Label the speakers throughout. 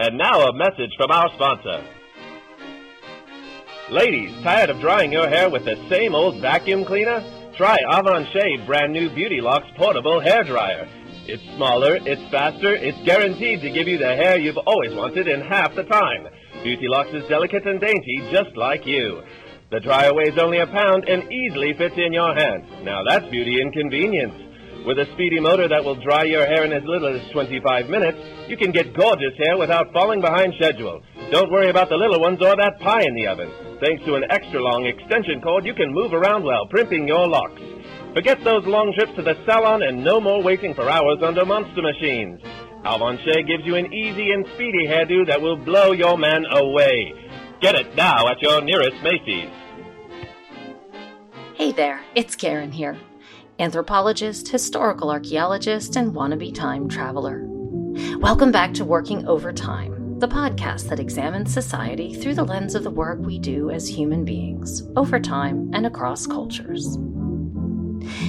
Speaker 1: And now a message from our sponsor. Ladies, tired of drying your hair with the same old vacuum cleaner? Try Avon Shave brand new Beauty Locks portable hair dryer. It's smaller, it's faster, it's guaranteed to give you the hair you've always wanted in half the time. Beauty Locks is delicate and dainty, just like you. The dryer weighs only a pound and easily fits in your hand. Now that's beauty and convenience. With a speedy motor that will dry your hair in as little as 25 minutes, you can get gorgeous hair without falling behind schedule. Don't worry about the little ones or that pie in the oven. Thanks to an extra long extension cord, you can move around while primping your locks. Forget those long trips to the salon and no more waiting for hours under monster machines. Alvon Shea gives you an easy and speedy hairdo that will blow your man away. Get it now at your nearest Macy's.
Speaker 2: Hey there, it's Karen here, anthropologist, historical archaeologist, and wannabe time traveler. Welcome back to Working Overtime, the podcast that examines society through the lens of the work we do as human beings, over time and across cultures.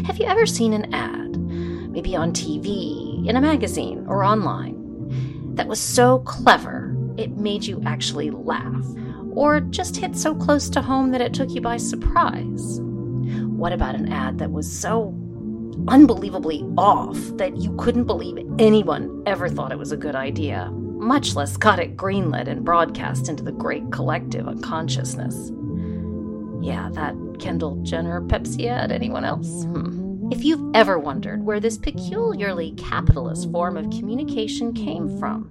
Speaker 2: Have you ever seen an ad, maybe on TV, in a magazine, or online, that was so clever it made you actually laugh, or just hit so close to home that it took you by surprise? What about an ad that was so unbelievably off that you couldn't believe anyone ever thought it was a good idea, much less got it greenlit and broadcast into the great collective unconsciousness? Yeah, that Kendall Jenner Pepsi ad. Anyone else? Hmm. If you've ever wondered where this peculiarly capitalist form of communication came from,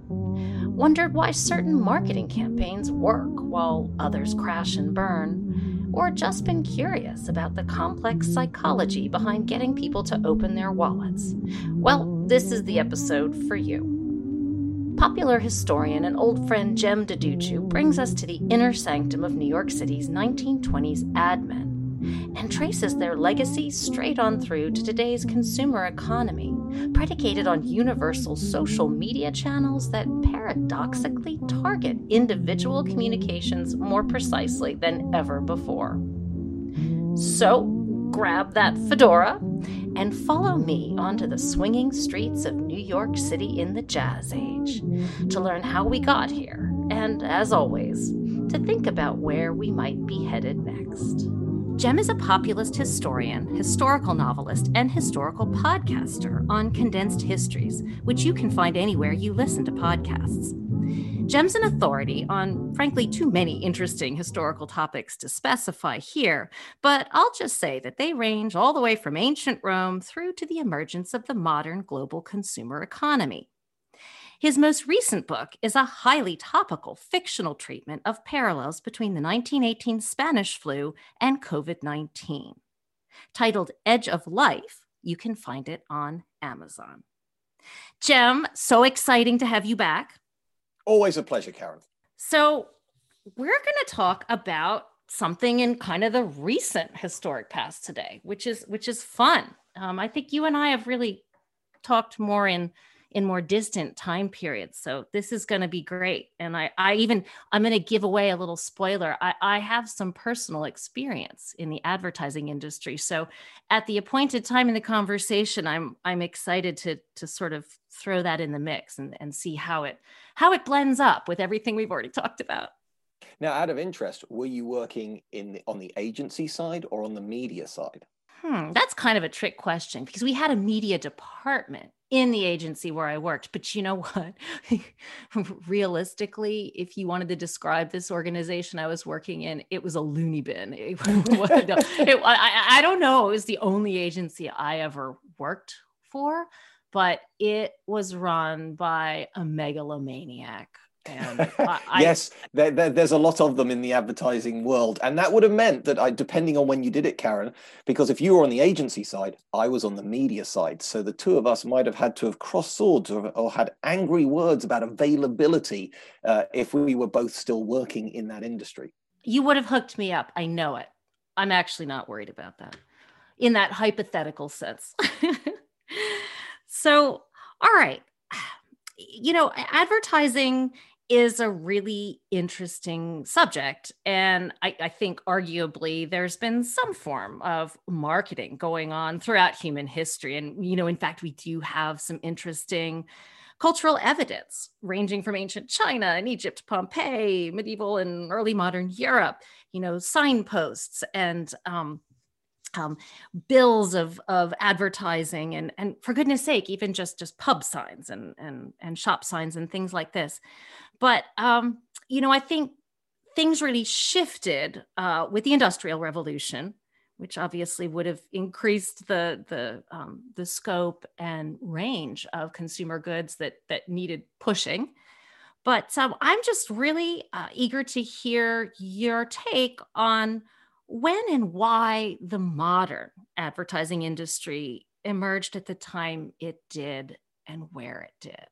Speaker 2: wondered why certain marketing campaigns work while others crash and burn, or just been curious about the complex psychology behind getting people to open their wallets, well, this is the episode for you. Popular historian and old friend Jem Duducu brings us to the inner sanctum of New York City's 1920s ad men and traces their legacy straight on through to today's consumer economy, predicated on universal social media channels that paradoxically target individual communications more precisely than ever before. So, grab that fedora and follow me onto the swinging streets of New York City in the Jazz Age to learn how we got here and, as always, to think about where we might be headed next. Jem is a populist historian, historical novelist, and historical podcaster on Condensed Histories, which you can find anywhere you listen to podcasts. Jem's an authority on, frankly, too many interesting historical topics to specify here, but I'll just say that they range all the way from ancient Rome through to the emergence of the modern global consumer economy. His most recent book is a highly topical fictional treatment of parallels between the 1918 Spanish flu and COVID 19. Titled Edge of Life, you can find it on Amazon. Jem, so exciting to have you back.
Speaker 3: Always a pleasure, Karen.
Speaker 2: So, we're going to talk about something in kind of the recent historic past today, which is which is fun. Um, I think you and I have really talked more in in more distant time periods. So this is going to be great. And I, I even, I'm going to give away a little spoiler. I, I have some personal experience in the advertising industry. So at the appointed time in the conversation, I'm, I'm excited to, to sort of throw that in the mix and, and see how it, how it blends up with everything we've already talked about.
Speaker 3: Now, out of interest, were you working in the, on the agency side or on the media side?
Speaker 2: Hmm, that's kind of a trick question because we had a media department in the agency where I worked. But you know what? Realistically, if you wanted to describe this organization I was working in, it was a loony bin. It, it, I, I don't know. It was the only agency I ever worked for, but it was run by a megalomaniac
Speaker 3: and I, yes, there, there, there's a lot of them in the advertising world, and that would have meant that I, depending on when you did it, Karen, because if you were on the agency side, I was on the media side, so the two of us might have had to have crossed swords or, or had angry words about availability uh, if we were both still working in that industry.
Speaker 2: You would have hooked me up. I know it. I'm actually not worried about that in that hypothetical sense. so, all right. You know, advertising is a really interesting subject. And I, I, think arguably there's been some form of marketing going on throughout human history. And, you know, in fact, we do have some interesting cultural evidence ranging from ancient China and Egypt, Pompeii, medieval and early modern Europe, you know, signposts and um, um, bills of, of advertising and, and for goodness sake, even just, just pub signs and, and, and shop signs and things like this. But, um, you know, I think things really shifted uh, with the Industrial Revolution which obviously would have increased the the um, the scope and range of consumer goods that that needed pushing. But um, I'm just really uh, eager to hear your take on when and why the modern advertising industry emerged at the time it did and where it did.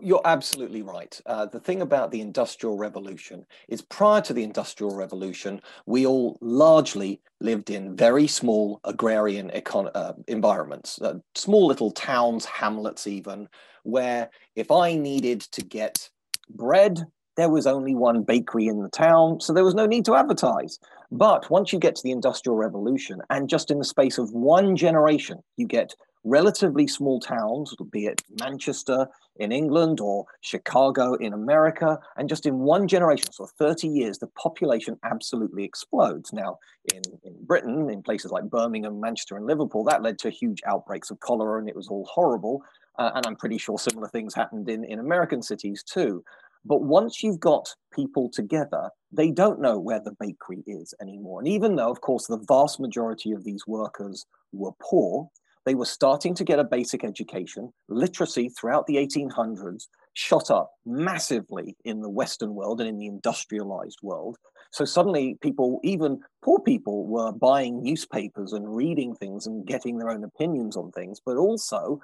Speaker 3: You're absolutely right. Uh, the thing about the Industrial Revolution is prior to the Industrial Revolution, we all largely lived in very small agrarian econ- uh, environments, uh, small little towns, hamlets, even, where if I needed to get bread, there was only one bakery in the town, so there was no need to advertise. But once you get to the Industrial Revolution, and just in the space of one generation, you get relatively small towns, be it Manchester in England or Chicago in America, and just in one generation, so 30 years, the population absolutely explodes. Now, in, in Britain, in places like Birmingham, Manchester, and Liverpool, that led to huge outbreaks of cholera, and it was all horrible. Uh, and I'm pretty sure similar things happened in, in American cities too. But once you've got people together, they don't know where the bakery is anymore. And even though, of course, the vast majority of these workers were poor, they were starting to get a basic education. Literacy throughout the 1800s shot up massively in the Western world and in the industrialized world. So suddenly, people, even poor people, were buying newspapers and reading things and getting their own opinions on things, but also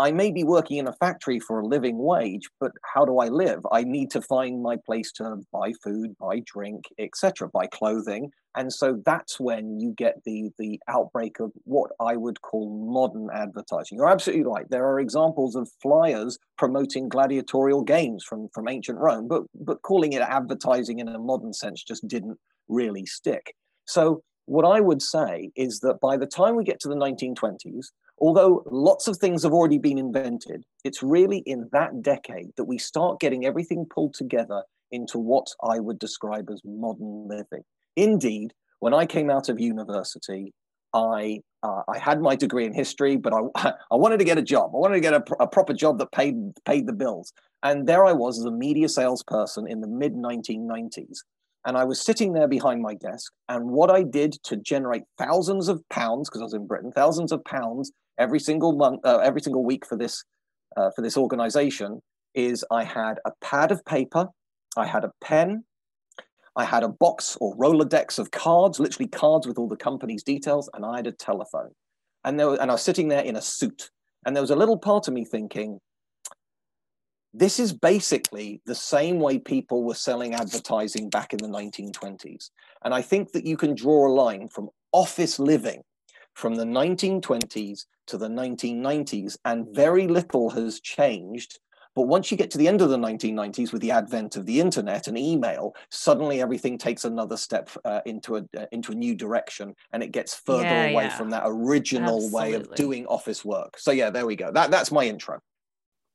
Speaker 3: I may be working in a factory for a living wage, but how do I live? I need to find my place to buy food, buy drink, etc., buy clothing. And so that's when you get the the outbreak of what I would call modern advertising. You're absolutely right. There are examples of flyers promoting gladiatorial games from, from ancient Rome, but but calling it advertising in a modern sense just didn't really stick. So what I would say is that by the time we get to the 1920s, although lots of things have already been invented, it's really in that decade that we start getting everything pulled together into what I would describe as modern living. Indeed, when I came out of university, I uh, I had my degree in history, but I I wanted to get a job. I wanted to get a, a proper job that paid paid the bills. And there I was as a media salesperson in the mid 1990s. And I was sitting there behind my desk. And what I did to generate thousands of pounds, because I was in Britain, thousands of pounds every single month, uh, every single week for this uh, for this organization is I had a pad of paper, I had a pen, I had a box or Rolodex of cards, literally cards with all the company's details, and I had a telephone. And there, and I was sitting there in a suit, and there was a little part of me thinking, this is basically the same way people were selling advertising back in the 1920s. And I think that you can draw a line from office living from the 1920s to the 1990s, and very little has changed. But once you get to the end of the 1990s with the advent of the internet and email, suddenly everything takes another step uh, into a uh, into a new direction, and it gets further yeah, away yeah. from that original Absolutely. way of doing office work. So yeah, there we go. That that's my intro.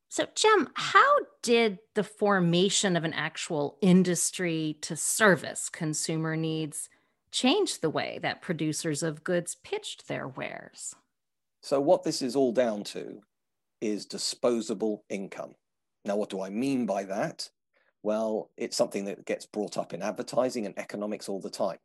Speaker 2: So, Jem, how did the formation of an actual industry to service consumer needs change the way that producers of goods pitched their wares.
Speaker 3: So, what this is all down to is disposable income. Now, what do I mean by that? Well, it's something that gets brought up in advertising and economics all the time.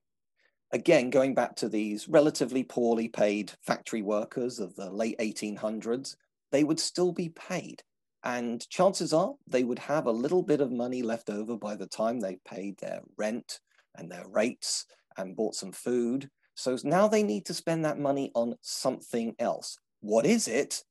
Speaker 3: Again, going back to these relatively poorly paid factory workers of the late 1800s, they would still be paid. And chances are they would have a little bit of money left over by the time they paid their rent and their rates and bought some food. So now they need to spend that money on something else. What is it?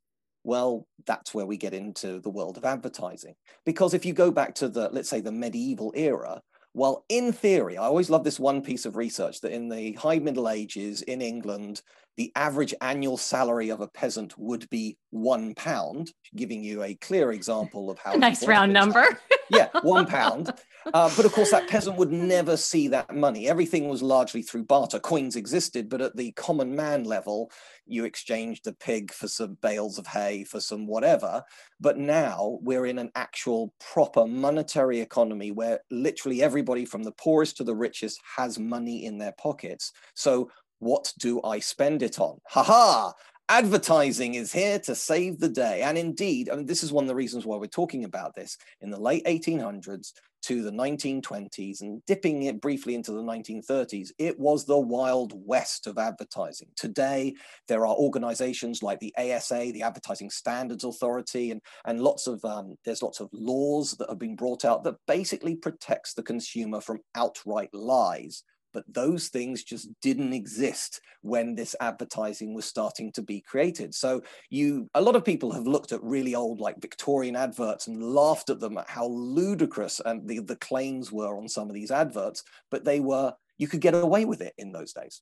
Speaker 3: Well, that's where we get into the world of advertising. Because if you go back to the, let's say, the medieval era, well, in theory, I always love this one piece of research that in the high Middle Ages in England, the average annual salary of a peasant would be one pound, giving you a clear example of how
Speaker 2: nice round number.
Speaker 3: yeah, one pound. uh, but of course, that peasant would never see that money. Everything was largely through barter. Coins existed, but at the common man level, you exchanged a pig for some bales of hay, for some whatever. But now we're in an actual proper monetary economy where literally everybody from the poorest to the richest has money in their pockets. So what do I spend it on? Ha ha! Advertising is here to save the day. And indeed, I mean, this is one of the reasons why we're talking about this. In the late 1800s to the 1920s and dipping it briefly into the 1930s, it was the wild west of advertising. Today, there are organizations like the ASA, the Advertising Standards Authority, and, and lots of, um, there's lots of laws that have been brought out that basically protects the consumer from outright lies but those things just didn't exist when this advertising was starting to be created. So you a lot of people have looked at really old like victorian adverts and laughed at them at how ludicrous and the, the claims were on some of these adverts but they were you could get away with it in those days.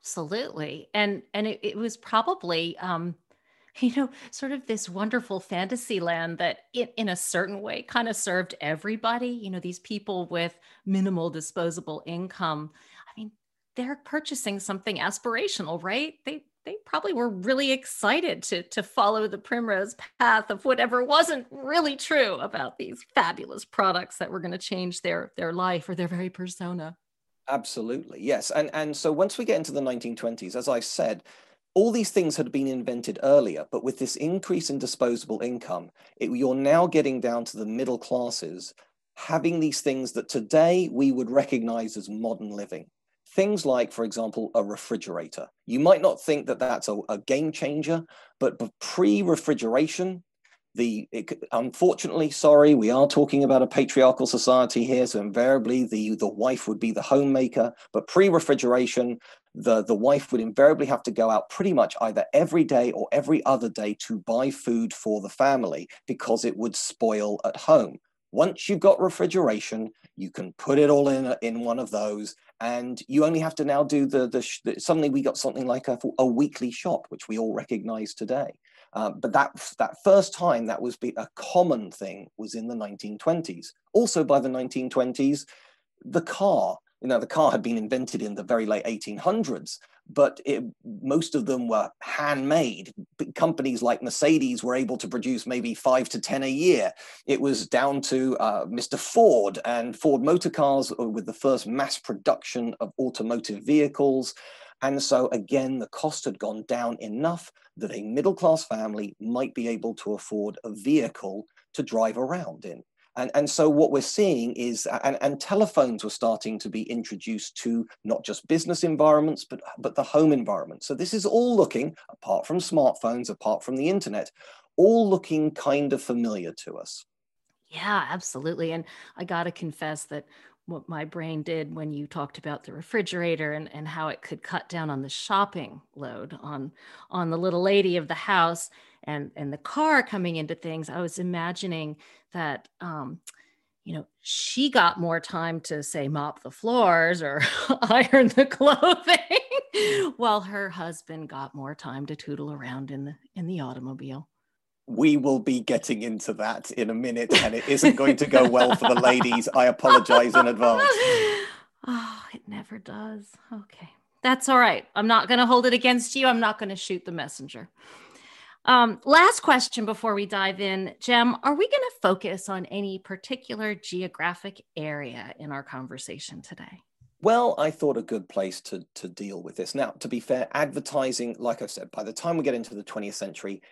Speaker 2: Absolutely. And and it, it was probably um you know, sort of this wonderful fantasy land that it, in a certain way kind of served everybody, you know, these people with minimal disposable income. I mean, they're purchasing something aspirational, right? They they probably were really excited to to follow the primrose path of whatever wasn't really true about these fabulous products that were going to change their their life or their very persona.
Speaker 3: Absolutely. Yes. And and so once we get into the 1920s, as I said, all these things had been invented earlier, but with this increase in disposable income, it, you're now getting down to the middle classes having these things that today we would recognize as modern living. Things like, for example, a refrigerator. You might not think that that's a, a game changer, but pre refrigeration, the it, unfortunately sorry we are talking about a patriarchal society here so invariably the the wife would be the homemaker but pre-refrigeration the the wife would invariably have to go out pretty much either every day or every other day to buy food for the family because it would spoil at home once you've got refrigeration you can put it all in in one of those and you only have to now do the the, the suddenly we got something like a, a weekly shop which we all recognize today uh, but that, that first time that was a common thing was in the 1920s. Also by the 1920s, the car, you know, the car had been invented in the very late 1800s, but it, most of them were handmade. Companies like Mercedes were able to produce maybe five to 10 a year. It was down to uh, Mr. Ford and Ford Motor Cars with the first mass production of automotive vehicles. And so again, the cost had gone down enough that a middle class family might be able to afford a vehicle to drive around in. And, and so what we're seeing is, and, and telephones were starting to be introduced to not just business environments, but, but the home environment. So this is all looking, apart from smartphones, apart from the internet, all looking kind of familiar to us.
Speaker 2: Yeah, absolutely. And I got to confess that what my brain did when you talked about the refrigerator and, and how it could cut down on the shopping load on on the little lady of the house and and the car coming into things. I was imagining that um you know she got more time to say mop the floors or iron the clothing while her husband got more time to tootle around in the in the automobile
Speaker 3: we will be getting into that in a minute and it isn't going to go well for the ladies. I apologize in advance.
Speaker 2: Oh, it never does. Okay. That's all right. I'm not going to hold it against you. I'm not going to shoot the messenger. Um, last question before we dive in, Jem, are we going to focus on any particular geographic area in our conversation today?
Speaker 3: Well, I thought a good place to, to deal with this. Now, to be fair, advertising, like I said, by the time we get into the 20th century,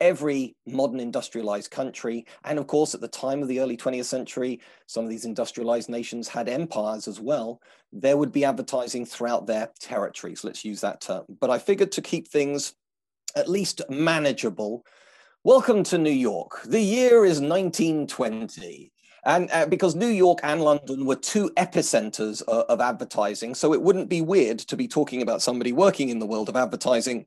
Speaker 3: every modern industrialized country. And of course, at the time of the early 20th century, some of these industrialized nations had empires as well. There would be advertising throughout their territories, let's use that term. But I figured to keep things at least manageable, welcome to New York. The year is 1920. And uh, because New York and London were two epicenters uh, of advertising, so it wouldn't be weird to be talking about somebody working in the world of advertising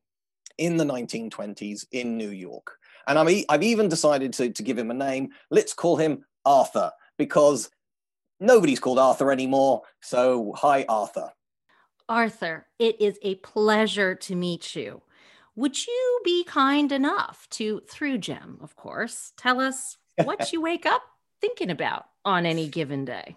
Speaker 3: in the 1920s in New York. And I'm, I've even decided to, to give him a name. Let's call him Arthur because nobody's called Arthur anymore. So, hi, Arthur.
Speaker 2: Arthur, it is a pleasure to meet you. Would you be kind enough to, through Jem, of course, tell us what you wake up thinking about on any given day?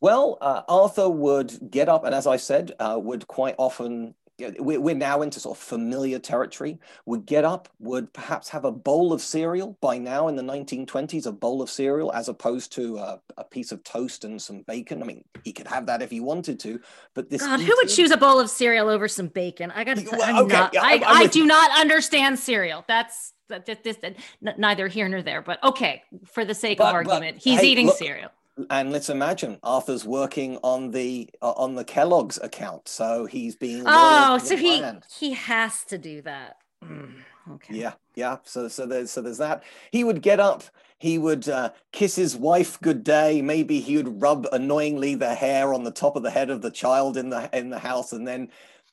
Speaker 3: Well, uh, Arthur would get up, and as I said, uh, would quite often we're now into sort of familiar territory, would get up, would perhaps have a bowl of cereal by now in the 1920s, a bowl of cereal as opposed to a, a piece of toast and some bacon. I mean, he could have that if he wanted to, but this.
Speaker 2: God, who would choose a bowl of cereal over some bacon? I got to. Well, okay, not, yeah, I, I do not understand cereal. That's that, this, this, neither here nor there. But okay, for the sake but, of argument, but, he's hey, eating look, cereal
Speaker 3: and let's imagine Arthur's working on the uh, on the Kellogg's account, so he's being
Speaker 2: oh, so he he has to do that. Mm,
Speaker 3: okay. Yeah, yeah. So so there's so there's that. He would get up. He would uh, kiss his wife good day. Maybe he would rub annoyingly the hair on the top of the head of the child in the in the house, and then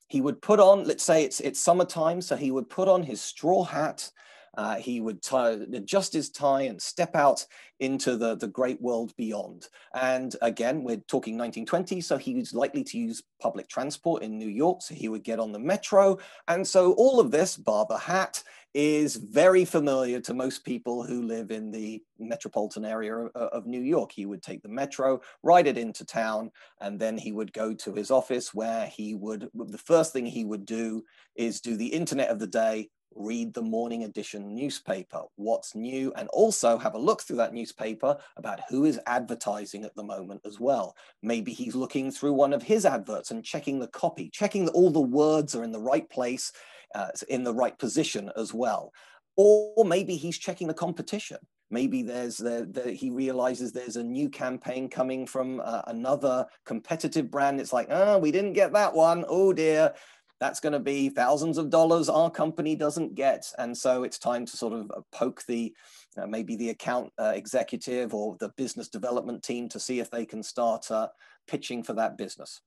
Speaker 3: he would put on. Let's say it's it's summertime, so he would put on his straw hat uh, he would tie, adjust his tie and step out into the, the great world beyond. And again, we're talking 1920, so he was likely to use public transport in New York, so he would get on the metro. And so all of this, bar the hat, is very familiar to most people who live in the metropolitan area of, New York. He would take the metro, ride it into town, and then he would go to his office where he would, the first thing he would do is do the internet of the day, read the morning edition newspaper, what's new, and also have a look through that newspaper about who is advertising at the moment as well. Maybe he's looking through one of his adverts and checking the copy, checking that all the words are in the right place, uh, in the right position as well. Or maybe he's checking the competition. Maybe there's the, the, he realizes there's a new campaign coming from uh, another competitive brand. It's like, oh, we didn't get that one. Oh dear that's going to be thousands of dollars our company doesn't get. And so it's time to sort of uh, poke the uh, maybe the account uh, executive or the business development team to see if they can start uh, pitching for that business.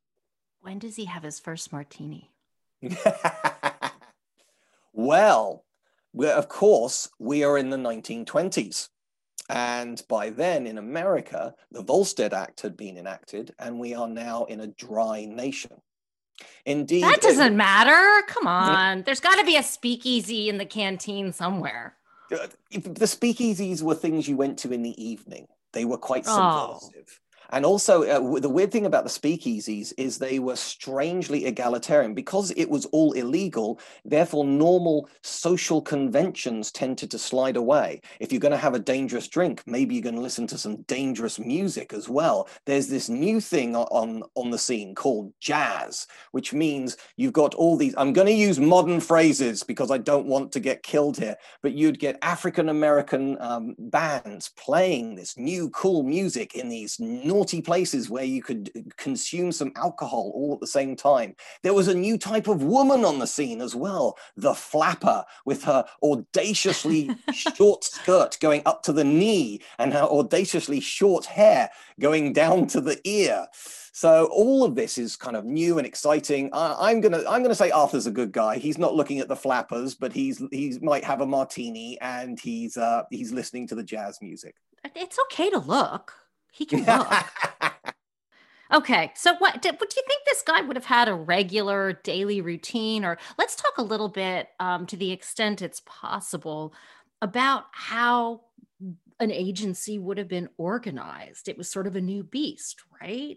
Speaker 2: When does he have his first martini?
Speaker 3: well, of course, we are in the 1920s. And by then in America, the Volstead Act had been enacted, and we are now in a dry nation. Indeed.
Speaker 2: That doesn't matter. Come on. There's got to be a speakeasy in the canteen somewhere.
Speaker 3: Uh, the speakeasies were things you went to in the evening. They were quite oh. subversive. Oh. And also, uh, the weird thing about the speakeasies is they were strangely egalitarian because it was all illegal. Therefore, normal social conventions tended to slide away. If you're going to have a dangerous drink, maybe you're going to listen to some dangerous music as well. There's this new thing on, on the scene called jazz, which means you've got all these. I'm going to use modern phrases because I don't want to get killed here, but you'd get African American um, bands playing this new cool music in these naughty places where you could consume some alcohol all at the same time. There was a new type of woman on the scene as well, the flapper, with her audaciously short skirt going up to the knee and her audaciously short hair going down to the ear. So all of this is kind of new and exciting. I, am gonna I'm gonna say Arthur's a good guy. He's not looking at the flappers, but he's he might have a martini and he's uh, he's listening to the jazz music.
Speaker 2: It's okay to look. He can look. okay, so what what do you think this guy would have had a regular daily routine, or let's talk a little bit um, to the extent it's possible about how an agency would have been organized. It was sort of a new beast, right?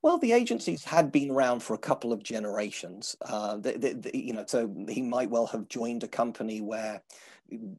Speaker 3: Well, the agencies had been around for a couple of generations. Uh, the, the, the, you know, so he might well have joined a company where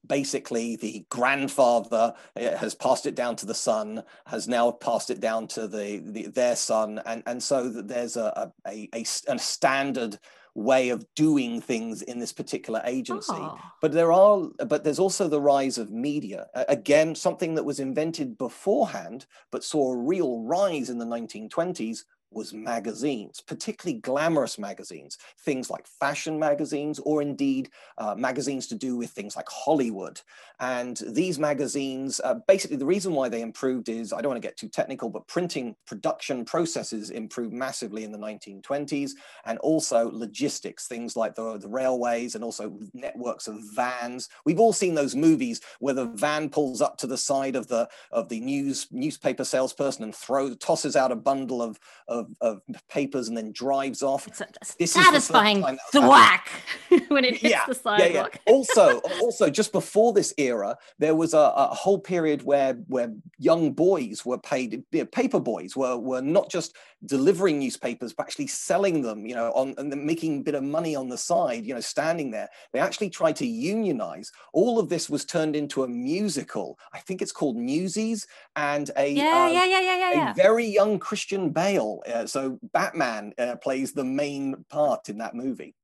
Speaker 3: basically the grandfather eh, has passed it down to the son, has now passed it down to the, the their son, and and so there's a a, a, a standard way of doing things in this particular agency. Oh. but there are but there's also the rise of media. Again something that was invented beforehand but saw a real rise in the 1920s was magazines, particularly glamorous magazines, things like fashion magazines, or indeed uh, magazines to do with things like Hollywood. And these magazines, uh, basically, the reason why they improved is I don't want to get too technical, but printing production processes improved massively in the 1920s, and also logistics, things like the, the railways and also networks of vans. We've all seen those movies where the van pulls up to the side of the of the news newspaper salesperson and throws tosses out a bundle of, of of, of papers and then drives off.
Speaker 2: It's a satisfying thwack when it hits
Speaker 3: yeah,
Speaker 2: the sidewalk.
Speaker 3: Yeah, yeah. also, also, just before this era, there was a, a, whole period where where young boys were paid. Paper boys were were not just delivering newspapers, but actually selling them. You know, on and making a bit of money on the side. You know, standing there. They actually tried to unionize. All of this was turned into a musical. I think it's called Newsies, and a
Speaker 2: yeah, um, yeah, yeah, yeah, yeah,
Speaker 3: a very young Christian Bale. Uh, so Batman uh, plays the main part in that movie.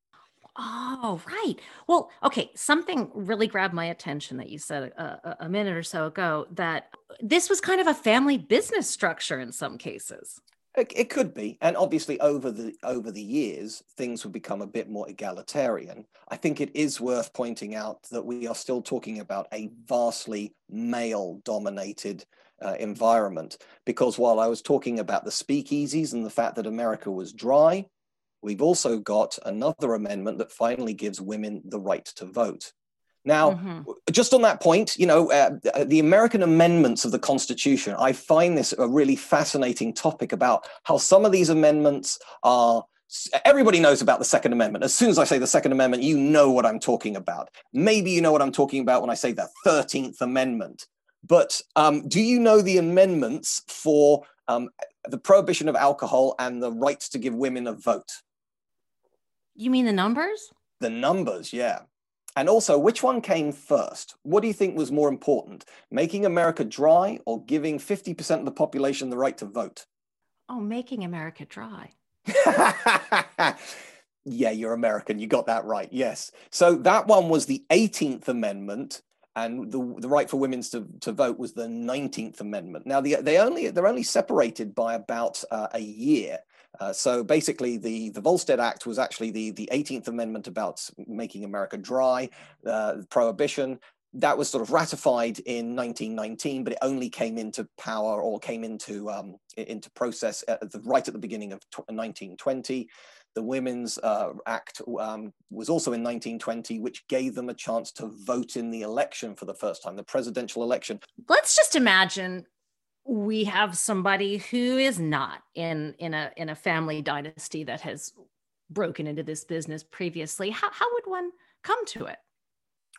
Speaker 2: Oh, right. Well, okay. Something really grabbed my attention that you said a, a, minute or so ago that this was kind of a family business structure in some cases.
Speaker 3: It, it, could be, and obviously over the over the years, things would become a bit more egalitarian. I think it is worth pointing out that we are still talking about a vastly male-dominated uh, environment. Because while I was talking about the speakeasies and the fact that America was dry, we've also got another amendment that finally gives women the right to vote. Now, mm-hmm. just on that point, you know, uh, the American amendments of the Constitution, I find this a really fascinating topic about how some of these amendments are. Everybody knows about the Second Amendment. As soon as I say the Second Amendment, you know what I'm talking about. Maybe you know what I'm talking about when I say the 13th Amendment. But um, do you know the amendments for um, the prohibition of alcohol and the rights to give women a vote?
Speaker 2: You mean the numbers?
Speaker 3: The numbers, yeah. And also, which one came first? What do you think was more important, making America dry or giving 50% of the population the right to vote?
Speaker 2: Oh, making America dry.
Speaker 3: yeah, you're American. You got that right. Yes. So that one was the 18th Amendment, and the, the right for women to, to vote was the 19th Amendment. Now, the, they only they're only separated by about uh, a year. Uh, so basically, the, the Volstead Act was actually the, the 18th Amendment about making America dry, uh, prohibition. That was sort of ratified in 1919, but it only came into power or came into um, into process at the, right at the beginning of 1920. The Women's uh, Act um, was also in 1920, which gave them a chance to vote in the election for the first time, the presidential election.
Speaker 2: Let's just imagine we have somebody who is not in in a in a family dynasty that has broken into this business previously. How how would one come to it?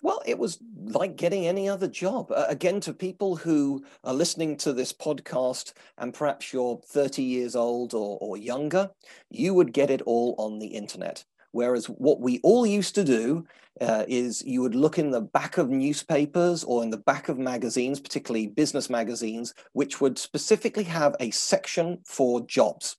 Speaker 3: Well, it was like getting any other job. Uh, again, to people who are listening to this podcast and perhaps you're 30 years old or, or younger, you would get it all on the internet. Whereas what we all used to do uh, is you would look in the back of newspapers or in the back of magazines, particularly business magazines, which would specifically have a section for jobs.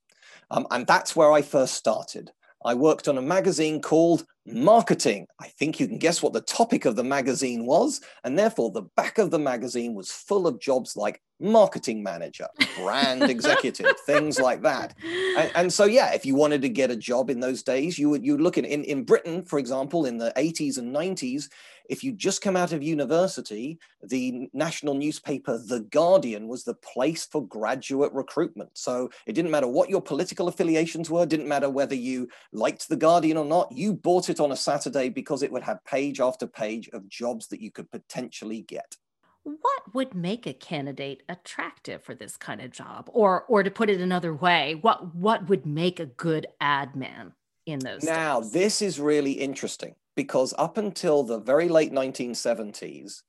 Speaker 3: Um, and that's where I first started. I worked on a magazine called Marketing. I think you can guess what the topic of the magazine was, and therefore the back of the magazine was full of jobs like marketing manager, brand executive, things like that. And, and, so, yeah, if you wanted to get a job in those days, you would you look at in in Britain, for example, in the 80s and 90s, if you just come out of university, the national newspaper, The Guardian, was the place for graduate recruitment. So it didn't matter what your political affiliations were, didn't matter whether you liked The Guardian or not, you bought it on a Saturday because it would have page after page of jobs that you could potentially get
Speaker 2: what would make a candidate attractive for this kind of job or or to put it another way what what would make a good ad man in those
Speaker 3: now
Speaker 2: days?
Speaker 3: this is really interesting because up until the very late 1970s,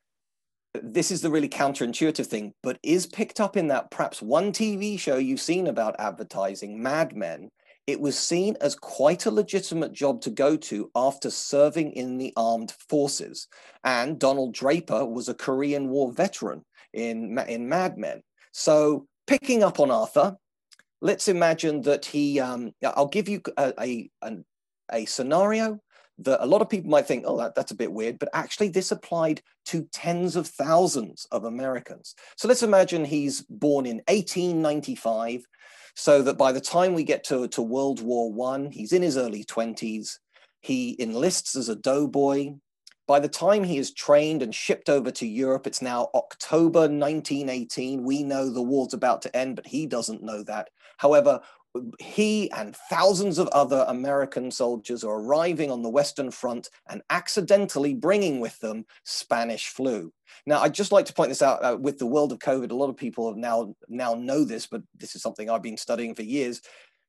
Speaker 3: this is the really counterintuitive thing, but is picked up in that perhaps one TV show you've seen about advertising, Mad Men. It was seen as quite a legitimate job to go to after serving in the armed forces. And Donald Draper was a Korean War veteran in, in Mad Men. So, picking up on Arthur, let's imagine that he, um, I'll give you a, a, a, a scenario that a lot of people might think, oh, that, that's a bit weird, but actually this applied to tens of thousands of Americans. So let's imagine he's born in 1895, so that by the time we get to, to World War One, he's in his early 20s. He enlists as a doughboy. By the time he is trained and shipped over to Europe, it's now October 1918. We know the war's about to end, but he doesn't know that. However, he and thousands of other American soldiers are arriving on the Western Front and accidentally bringing with them Spanish flu. Now, I'd just like to point this out uh, with the world of COVID. A lot of people have now now know this, but this is something I've been studying for years.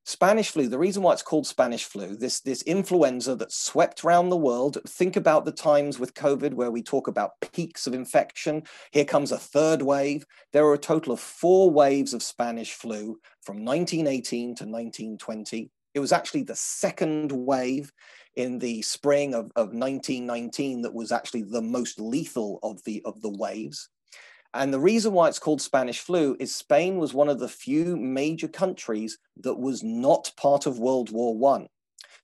Speaker 3: Spanish flu, the reason why it's called Spanish flu, this, this influenza that swept around the world. Think about the times with COVID where we talk about peaks of infection. Here comes a third wave. There were a total of four waves of Spanish flu from 1918 to 1920. It was actually the second wave in the spring of, of 1919 that was actually the most lethal of the, of the waves. And the reason why it's called Spanish flu is Spain was one of the few major countries that was not part of World War One.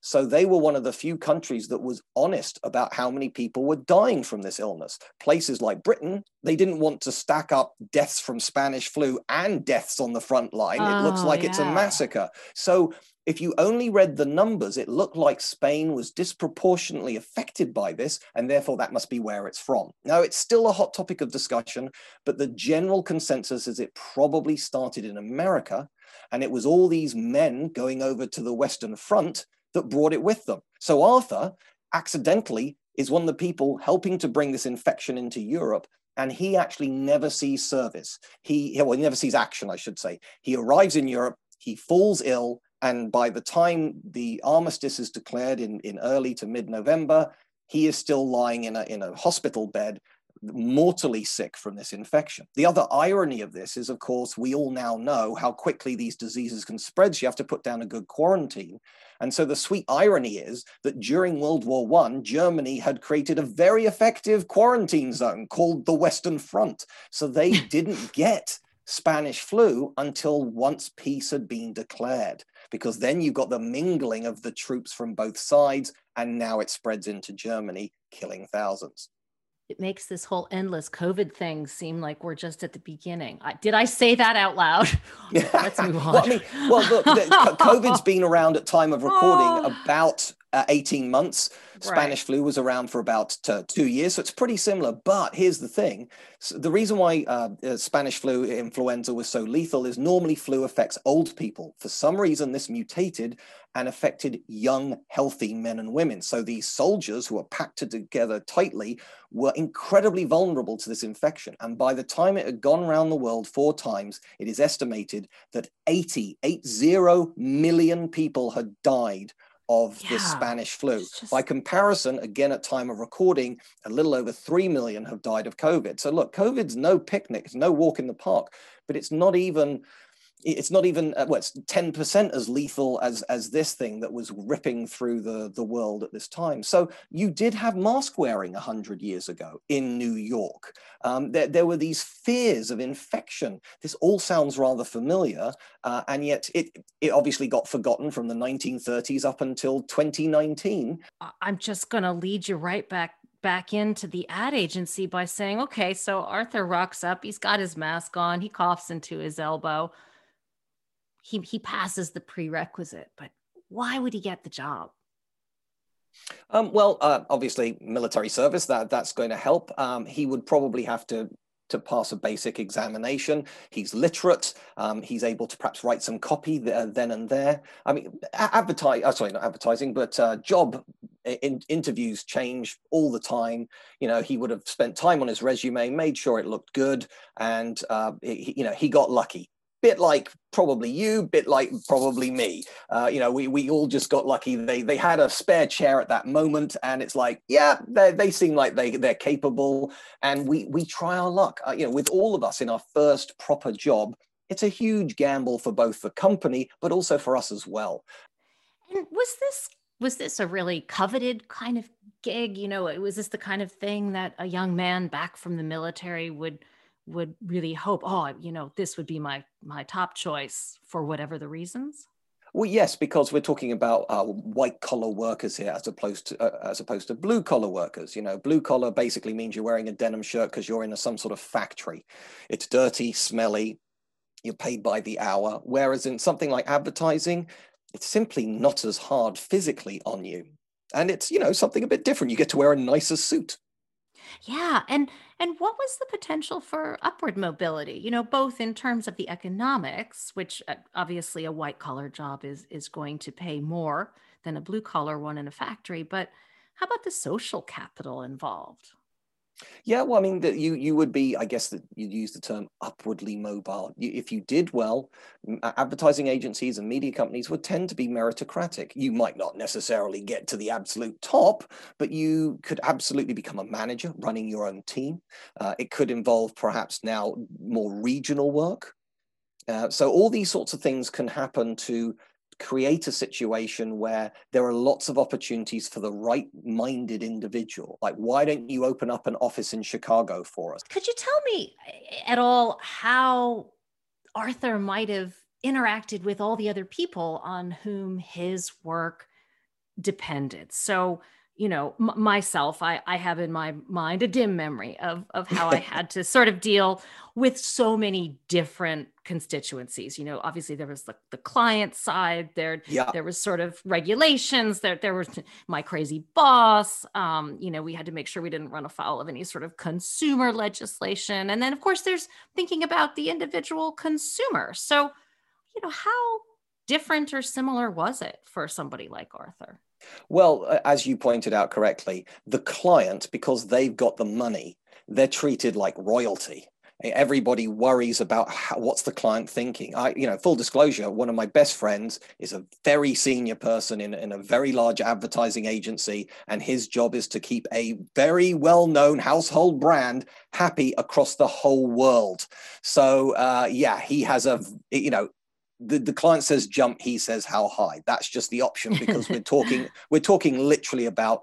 Speaker 3: So they were one of the few countries that was honest about how many people were dying from this illness. Places like Britain, they didn't want to stack up deaths from Spanish flu and deaths on the front line. Oh, it looks oh, like yeah. it's a massacre. So if you only read the numbers, it looked like Spain was disproportionately affected by this, and therefore that must be where it's from. Now, it's still a hot topic of discussion, but the general consensus is it probably started in America, and it was all these men going over to the Western Front that brought it with them. So Arthur accidentally is one of the people helping to bring this infection into Europe. And he actually never sees service. He, well, he never sees action, I should say. He arrives in Europe, he falls ill, and by the time the armistice is declared in, in early to mid November, he is still lying in a, in a hospital bed, mortally sick from this infection. The other irony of this is, of course, we all now know how quickly these diseases can spread. So you have to put down a good quarantine. And so the sweet irony is that during World War I, Germany had created a very effective quarantine zone called the Western Front. So they didn't get Spanish flu until once peace had been declared, because then you've got the mingling of the troops from both sides, and now it spreads into Germany, killing thousands.
Speaker 2: It makes this whole endless COVID thing seem like we're just at the beginning. I, did I say that out loud? Yeah. Let's move on.
Speaker 3: well, I mean, well, look, COVID's been around at time of recording oh. about uh, 18 months. Spanish right. flu was around for about uh, two years, so it's pretty similar. But here's the thing so the reason why uh, uh, Spanish flu influenza was so lethal is normally flu affects old people. For some reason, this mutated and affected young, healthy men and women. So these soldiers who were packed together tightly were incredibly vulnerable to this infection. And by the time it had gone around the world four times, it is estimated that 80, 80 million people had died of yeah, the Spanish flu. Just... By comparison, again, at time of recording, a little over 3 million have died of COVID. So look, COVID's no picnic, it's no walk in the park, but it's not even it's not even uh, well, it's 10% as lethal as as this thing that was ripping through the the world at this time. So you did have mask wearing 100 years ago in new york. Um, there, there were these fears of infection. This all sounds rather familiar uh, and yet it it obviously got forgotten from the 1930s up until 2019
Speaker 2: i'm just going to lead you right back back into the ad agency by saying, okay, so Arthur rocks up, he's got his mask on, he coughs into his elbow he he passes the prerequisite, but why would he get the job?
Speaker 3: Um, well, uh, obviously, military service that that's going to help. Um, he would probably have to to pass a basic examination. He's literate. Um, he's able to perhaps write some copy there, then and there. I mean, advertise. Uh, sorry, not advertising, but uh, job in, interviews change all the time. You know, he would have spent time on his resume, made sure it looked good, and uh, he, you know, he got lucky bit like probably you, bit like probably me. Uh, you know, we we all just got lucky. They they had a spare chair at that moment, and it's like, yeah, they they seem like they they're capable, and we we try our luck. Uh, you know, with all of us in our first proper job, it's a huge gamble for both the company, but also for us as well.
Speaker 2: And was this was this a really coveted kind of gig? You know, was this the kind of thing that a young man back from the military would would really hope oh you know this would be my my top choice for whatever the reasons
Speaker 3: well, yes, because we're talking about uh, white collar workers here, as opposed to uh, as opposed to blue collar workers. You know, blue collar basically means you're wearing a denim shirt because you're in a, some sort of factory. It's dirty, smelly. You're paid by the hour. Whereas in something like advertising, it's simply not as hard physically on you, and it's you know something a bit different. You get to wear a nicer suit.
Speaker 2: Yeah, and and what was the potential for upward mobility? You know, both in terms of the economics, which uh, obviously a white collar job is is going to pay more than a blue collar one in a factory, but how about the social capital involved?
Speaker 3: Yeah, well, I mean, that you you would be, I guess, that you'd use the term upwardly mobile. You, if you did well, advertising agencies and media companies would tend to be meritocratic. You might not necessarily get to the absolute top, but you could absolutely become a manager running your own team. Uh, it could involve perhaps now more regional work. Uh, so all these sorts of things can happen to create a situation where there are lots of opportunities for the right minded individual. Like, why don't you open up an office in Chicago for us?
Speaker 2: Could you tell me eh, at all how Arthur might have interacted with all the other people on whom his work depended? So, you know m- myself I, I have in my mind a dim memory of of how i had to sort of deal with so many different constituencies. You know obviously there was the, the client side there yeah. there was sort of regulations there there was my crazy boss um, you know we had to make sure we didn't run afoul of any sort of consumer legislation. And then of course there's thinking about the individual consumer. So you know how different or similar was it for somebody like arthur
Speaker 3: well, as you pointed out correctly, the client, because they've got the money, they're treated like royalty. Everybody worries about how, what's the client thinking. I, you know, full disclosure, one of my best friends is a very senior person in, in a very large advertising agency, and his job is to keep a very well-known household brand happy across the whole world. So, uh, yeah, he has a, you know, the, the client says jump he says how high. That's just the option because we're talking we're talking literally about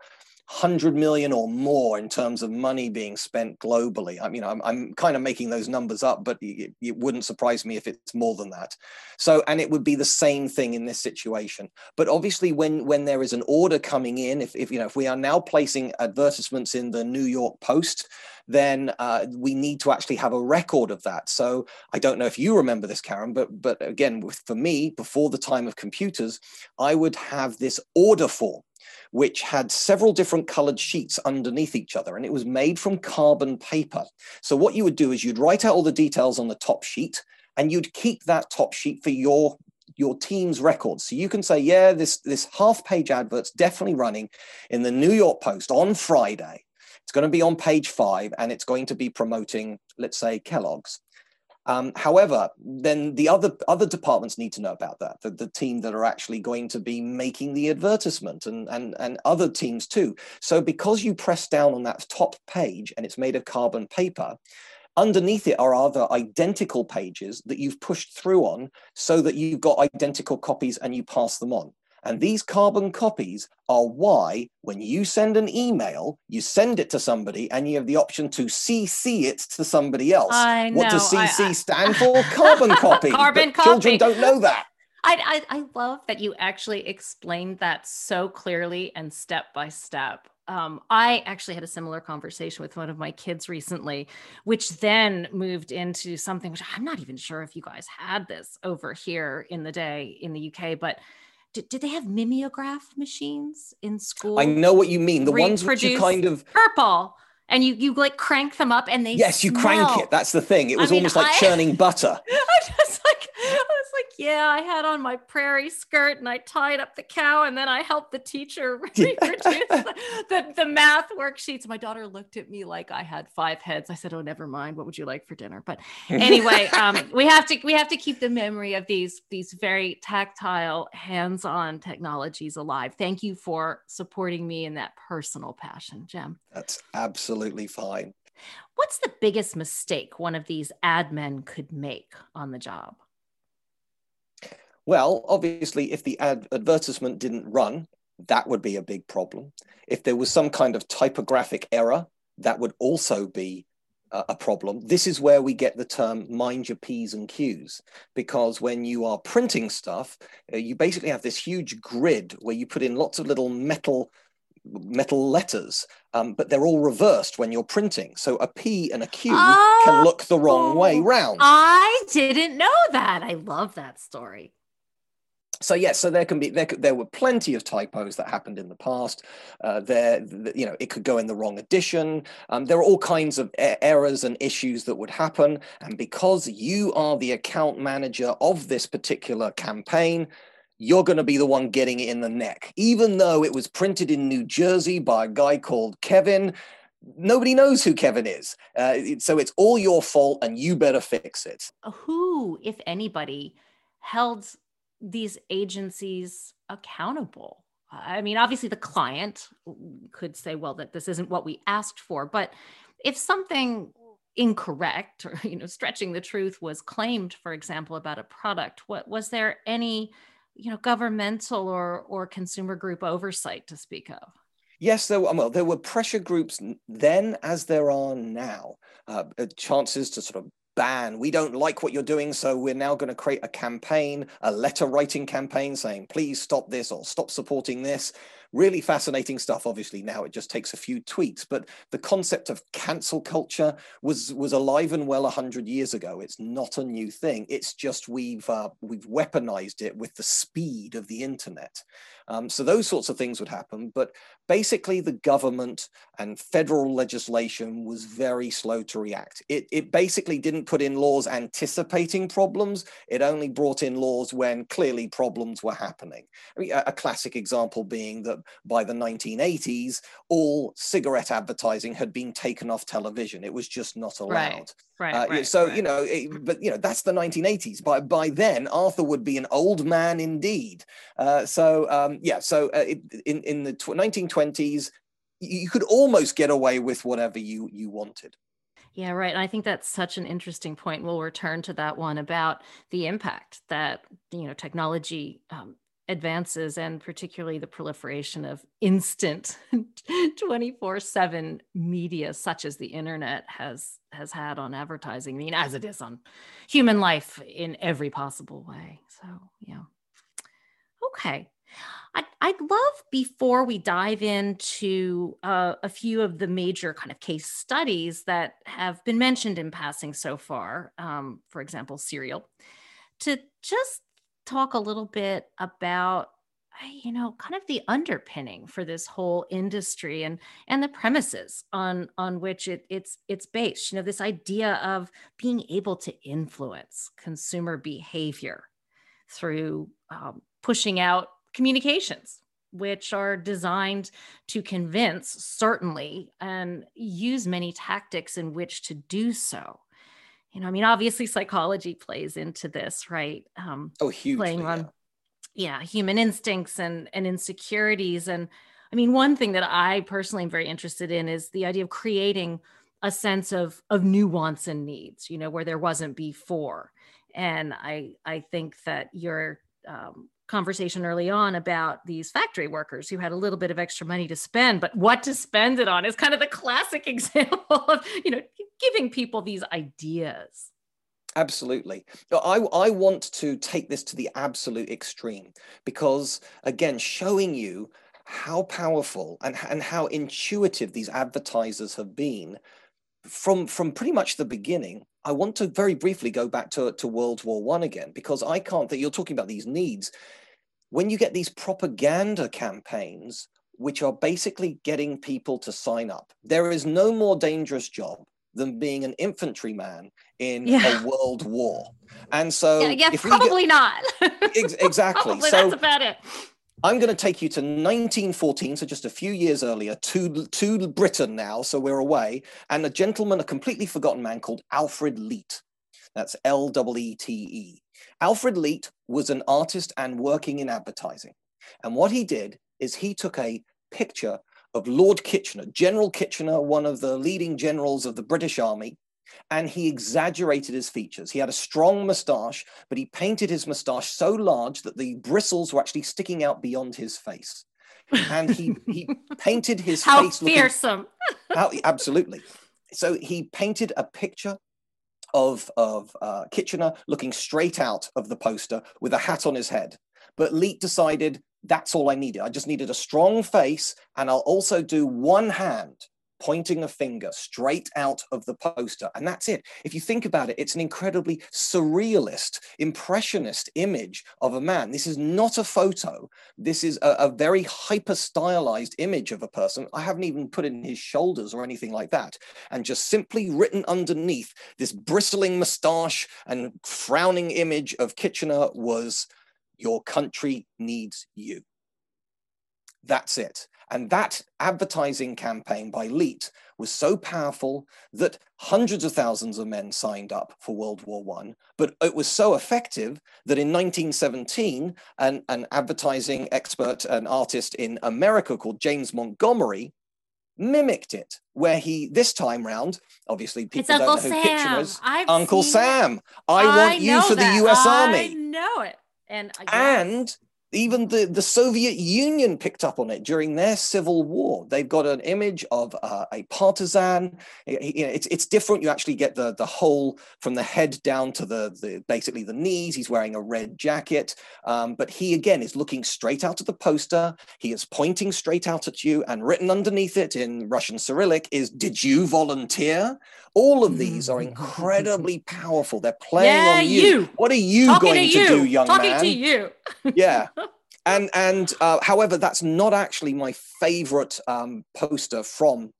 Speaker 3: 100 million or more in terms of money being spent globally. I mean, I'm, I'm kind of making those numbers up, but it, it, wouldn't surprise me if it's more than that. So, and it would be the same thing in this situation. But obviously, when when there is an order coming in, if, if you know, if we are now placing advertisements in the New York Post, then uh, we need to actually have a record of that. So I don't know if you remember this, Karen, but but again, with, for me, before the time of computers, I would have this order form which had several different colored sheets underneath each other, and it was made from carbon paper. So what you would do is you'd write out all the details on the top sheet, and you'd keep that top sheet for your your team's records. So you can say, yeah, this, this half page advert's definitely running in the New York Post on Friday. It's going to be on page five and it's going to be promoting, let's say, Kellogg's. Um, however, then the other other departments need to know about that. The, the team that are actually going to be making the advertisement and, and, and other teams too. So because you press down on that top page and it's made of carbon paper, underneath it are other identical pages that you've pushed through on so that you've got identical copies and you pass them on. And these carbon copies are why, when you send an email, you send it to somebody and you have the option to CC it to somebody else.
Speaker 2: I know.
Speaker 3: What does CC I, I, stand for? carbon copy.
Speaker 2: Carbon
Speaker 3: copy. Children don't know that.
Speaker 2: I, I, I love that you actually explained that so clearly and step by step. Um, I actually had a similar conversation with one of my kids recently, which then moved into something which I'm not even sure if you guys had this over here in the day in the UK, but did, did they have mimeograph machines in school?
Speaker 3: I know what you mean. The ones which you kind of
Speaker 2: purple and you you like crank them up and they
Speaker 3: yes you crank it that's the thing it was I mean, almost like I, churning butter
Speaker 2: i just like was like yeah i had on my prairie skirt and i tied up the cow and then i helped the teacher reproduce the, the, the, math worksheets. My daughter looked at me like i had five heads. I said oh never mind. What would you like for dinner? But anyway um, we have to we have to keep the memory of these these very tactile hands-on technologies alive. Thank you for supporting me in that personal passion jem.
Speaker 3: That's absolutely absolutely fine.
Speaker 2: What's the biggest mistake one of these ad men could make on the job?
Speaker 3: Well, obviously, if the ad advertisement didn't run, that would be a big problem. If there was some kind of typographic error, that would also be a problem. This is where we get the term mind your P's and Q's, because when you are printing stuff, uh, you basically have this huge grid where you put in lots of little metal metal letters, um, but they're all reversed when you're printing. So a P and a Q oh, can look the wrong way round.
Speaker 2: I didn't know that. I love that story.
Speaker 3: So yes, so there can be there, there were plenty of typos that happened in the past. Uh, there, you know, it could go in the wrong edition. Um, there are all kinds of errors and issues that would happen, and because you are the account manager of this particular campaign, you're going to be the one getting it in the neck. Even though it was printed in New Jersey by a guy called Kevin, nobody knows who Kevin is. Uh, so it's all your fault and you better fix it.
Speaker 2: Who, if anybody, held these agencies accountable? I mean, obviously, the client could say, well, that this isn't what we asked for. But if something incorrect or you know stretching the truth was claimed for example about a product what was there any you know governmental or or consumer group oversight to speak of
Speaker 3: Yes, there were, well, there were pressure groups then as there are now. Uh, uh, chances to sort of ban. We don't like what you're doing, so we're now going to create a campaign, a letter writing campaign saying, please stop this or stop supporting this. Really fascinating stuff. Obviously, now it just takes a few tweets, but the concept of cancel culture was was alive and well hundred years ago. It's not a new thing. It's just we've uh, we've weaponized it with the speed of the internet. Um, so those sorts of things would happen. But basically, the government and federal legislation was very slow to react. It, it basically didn't put in laws anticipating problems. It only brought in laws when clearly problems were happening. I mean, a, a classic example being that by the 1980s, all cigarette advertising had been taken off television. It was just not allowed.
Speaker 2: Right. Right, uh, right,
Speaker 3: so
Speaker 2: right.
Speaker 3: you know, it, but you know, that's the 1980s. By by then, Arthur would be an old man indeed. Uh, so um, yeah, so uh, it, in in the 1920s, you could almost get away with whatever you you wanted.
Speaker 2: Yeah, right. And I think that's such an interesting point. We'll return to that one about the impact that you know technology um, advances and particularly the proliferation of instant 24/7 media such as the internet has has had on advertising I mean as it is on human life in every possible way. So yeah. Okay. I'd, I'd love before we dive into uh, a few of the major kind of case studies that have been mentioned in passing so far um, for example cereal to just talk a little bit about you know kind of the underpinning for this whole industry and and the premises on on which it, it's it's based you know this idea of being able to influence consumer behavior through um, pushing out communications which are designed to convince certainly and use many tactics in which to do so you know, I mean, obviously psychology plays into this, right?
Speaker 3: Um, oh, huge.
Speaker 2: Playing on, yeah. yeah, human instincts and and insecurities, and I mean, one thing that I personally am very interested in is the idea of creating a sense of of nuance and needs, you know, where there wasn't before. And I I think that your um, conversation early on about these factory workers who had a little bit of extra money to spend, but what to spend it on is kind of the classic example of, you know, giving people these ideas.
Speaker 3: Absolutely. I, I want to take this to the absolute extreme because, again, showing you how powerful and, and how intuitive these advertisers have been from, from pretty much the beginning. I want to very briefly go back to, to World War One again, because I can't, that you're talking about these needs. When you get these propaganda campaigns, which are basically getting people to sign up, there is no more dangerous job than being an infantryman in yeah. a world war. And so,
Speaker 2: yeah, yeah probably get, not.
Speaker 3: ex- exactly.
Speaker 2: probably
Speaker 3: so
Speaker 2: that's about it.
Speaker 3: I'm going to take you to 1914, so just a few years earlier, to, to Britain now, so we're away, and a gentleman, a completely forgotten man called Alfred Leete. That's L E E T E. Alfred Leete was an artist and working in advertising. And what he did is he took a picture of Lord Kitchener, General Kitchener, one of the leading generals of the British Army, and he exaggerated his features. He had a strong moustache, but he painted his moustache so large that the bristles were actually sticking out beyond his face. And he he painted his face
Speaker 2: How
Speaker 3: face.
Speaker 2: fearsome!
Speaker 3: Looking, absolutely. So he painted a picture of of uh, Kitchener looking straight out of the poster with a hat on his head. But Leete decided that's all I needed. I just needed a strong face, and I'll also do one hand pointing a finger straight out of the poster. And that's it. If you think about it, it's an incredibly surrealist, impressionist image of a man. This is not a photo. This is a, a very hyper stylized image of a person. I haven't even put in his shoulders or anything like that. And just simply written underneath this bristling mustache and frowning image of Kitchener was your country needs you. That's it. And that advertising campaign by Leete was so powerful that hundreds of thousands of men signed up for World War One. But it was so effective that in 1917, an, an advertising expert, an artist in America called James Montgomery, mimicked it, where he this time round, obviously people
Speaker 4: it's
Speaker 3: don't
Speaker 4: Uncle
Speaker 3: know who
Speaker 4: Sam.
Speaker 3: Kitchener is.
Speaker 4: I've
Speaker 3: Uncle Sam.
Speaker 4: It.
Speaker 3: I want you for
Speaker 4: that.
Speaker 3: the U.S.
Speaker 4: I
Speaker 3: Army.
Speaker 4: I know it, and uh.
Speaker 3: And even the, the Soviet Union picked up on it during their civil war. They've got an image of uh, a partisan. It's, it's different. You actually get the, the whole from the head down to the, the basically the knees. He's wearing a red jacket. Um, but he, again, is looking straight out at the poster. He is pointing straight out at you. And written underneath it in Russian Cyrillic is, Did you volunteer? All of these are incredibly powerful. They're playing
Speaker 4: yeah,
Speaker 3: on you.
Speaker 4: you.
Speaker 3: What are you
Speaker 4: Talking
Speaker 3: going
Speaker 4: to,
Speaker 3: to,
Speaker 4: you.
Speaker 3: do, young
Speaker 4: Talking
Speaker 3: man?
Speaker 4: Talking to you.
Speaker 3: yeah and and uh, however that's not actually my favorite um, poster from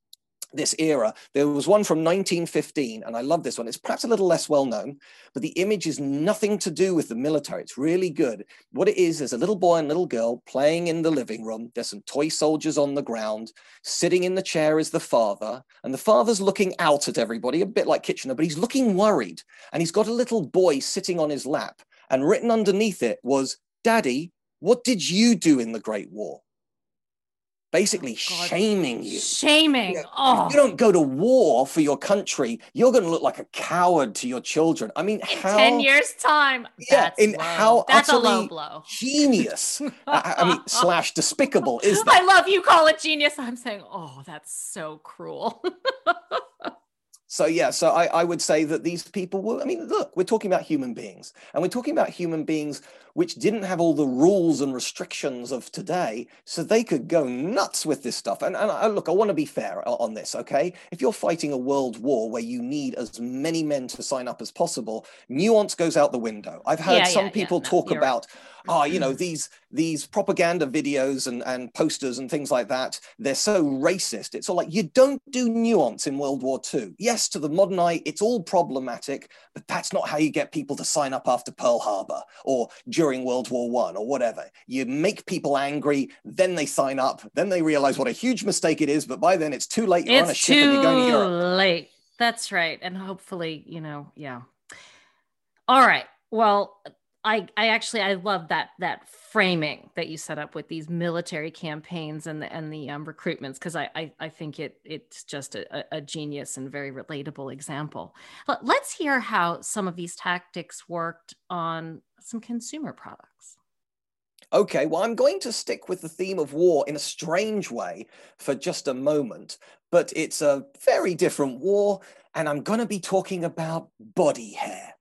Speaker 3: this era there was one from 1915 and i love this one. It's perhaps a little less well known but the image is nothing to do with the military. It's really good. What it is is a little boy and little girl playing in the living room. There's some toy soldiers on the ground sitting in the chair is the father and the father's looking out at everybody a bit like kitchener but he's looking worried and he's got a little boy sitting on his lap and written underneath it was daddy what did you do in the Great War? Basically, oh, shaming you.
Speaker 4: Shaming.
Speaker 3: You, know,
Speaker 4: oh.
Speaker 3: you don't go to war for your country, you're going to look like a coward to your children. I mean,
Speaker 4: in
Speaker 3: how,
Speaker 4: ten years' time.
Speaker 3: Yeah, in
Speaker 4: low.
Speaker 3: how
Speaker 4: that's
Speaker 3: utterly
Speaker 4: a low blow.
Speaker 3: Genius. I, I mean, slash despicable is that?
Speaker 4: I love you. Call it genius. I'm saying, oh, that's so cruel.
Speaker 3: So yeah, so I, I would say that these people were, I mean, look, we're talking about human beings and we're talking about human beings which didn't have all the rules and restrictions of today. So they could go nuts with this stuff. And, and I, look, I want to be fair on this, okay? If you're fighting a world war where you need as many men to sign up as possible, nuance goes out the window. I've heard
Speaker 4: Yeah,
Speaker 3: some
Speaker 4: yeah,
Speaker 3: people
Speaker 4: yeah, no,
Speaker 3: talk about, oh, you know, mm-hmm. these these propaganda videos and, and posters and things like that, they're so racist. It's all like, you don't do nuance in World War II. Yes, to the modern eye, it's all problematic, but that's not how you get people to sign up after Pearl Harbor or during World War One or whatever. You make people angry, then they sign up, then they realize what a huge mistake it is, but by then it's too late. You're on a
Speaker 4: it's
Speaker 3: ship and you're going to
Speaker 4: too
Speaker 3: Europe.
Speaker 4: late. That's right. And hopefully, you know, yeah. All right. Well, I, I actually I love that that framing that you set up with these military campaigns and the and the um, recruitments because I, I I think it it's just a, a genius and very relatable example. But let's hear how some of these tactics worked on some consumer products.
Speaker 3: Okay, well, I'm going to stick with the theme of war in a strange way for just a moment, but it's a very different war, and I'm going to be talking about body hair.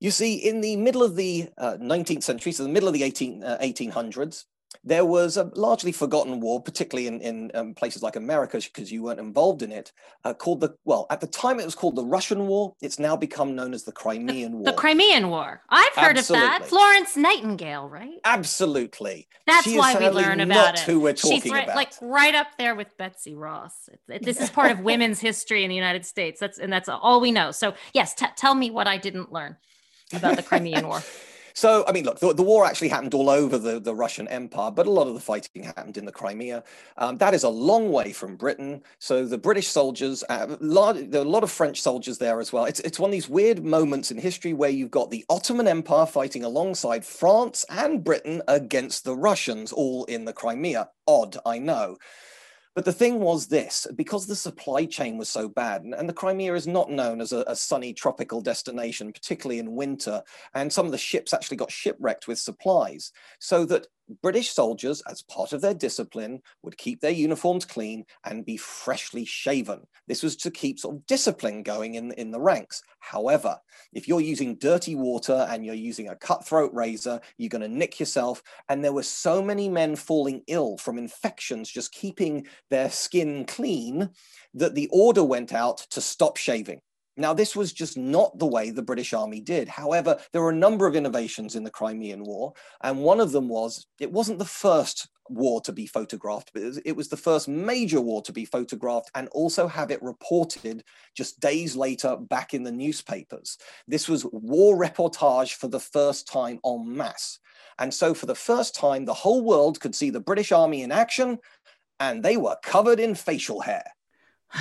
Speaker 3: You see, in the middle of the uh, 19th century, so the middle of the 18, uh, 1800s, there was a largely forgotten war, particularly in, in um, places like America, because you weren't involved in it, uh, called the, well, at the time it was called the Russian War. It's now become known as the Crimean War.
Speaker 4: The Crimean War. I've heard
Speaker 3: Absolutely.
Speaker 4: of that. Florence Nightingale, right?
Speaker 3: Absolutely.
Speaker 4: That's
Speaker 3: She
Speaker 4: why we learn about it.
Speaker 3: who we're
Speaker 4: She's
Speaker 3: talking
Speaker 4: right,
Speaker 3: about.
Speaker 4: like right up there with Betsy Ross. This is part of women's history in the United States. That's and that's all we know. So yes, t- tell me what I didn't learn about the Crimean War.
Speaker 3: So, I mean, look, the, the war actually happened all over the, the Russian Empire, but a lot of the fighting happened in the Crimea. Um, that is a long way from Britain. So the British soldiers, uh, there are a lot of French soldiers there as well. It's, it's one of these weird moments in history where you've got the Ottoman Empire fighting alongside France and Britain against the Russians, all in the Crimea. Odd, I know. But the thing was this because the supply chain was so bad, and, the Crimea is not known as a, a sunny tropical destination, particularly in winter, and some of the ships actually got shipwrecked with supplies, so that British soldiers, as part of their discipline, would keep their uniforms clean and be freshly shaven. This was to keep sort of discipline going in, in the ranks. However, if you're using dirty water and you're using a cutthroat razor, you're going to nick yourself. And there were so many men falling ill from infections, just keeping their skin clean, that the order went out to stop shaving. Now, this was just not the way the British Army did. However, there were a number of innovations in the Crimean War, and one of them was it wasn't the first war to be photographed, but it was, the first major war to be photographed and also have it reported just days later back in the newspapers. This was war reportage for the first time en masse. And so for the first time, the whole world could see the British Army in action, and they were covered in facial hair.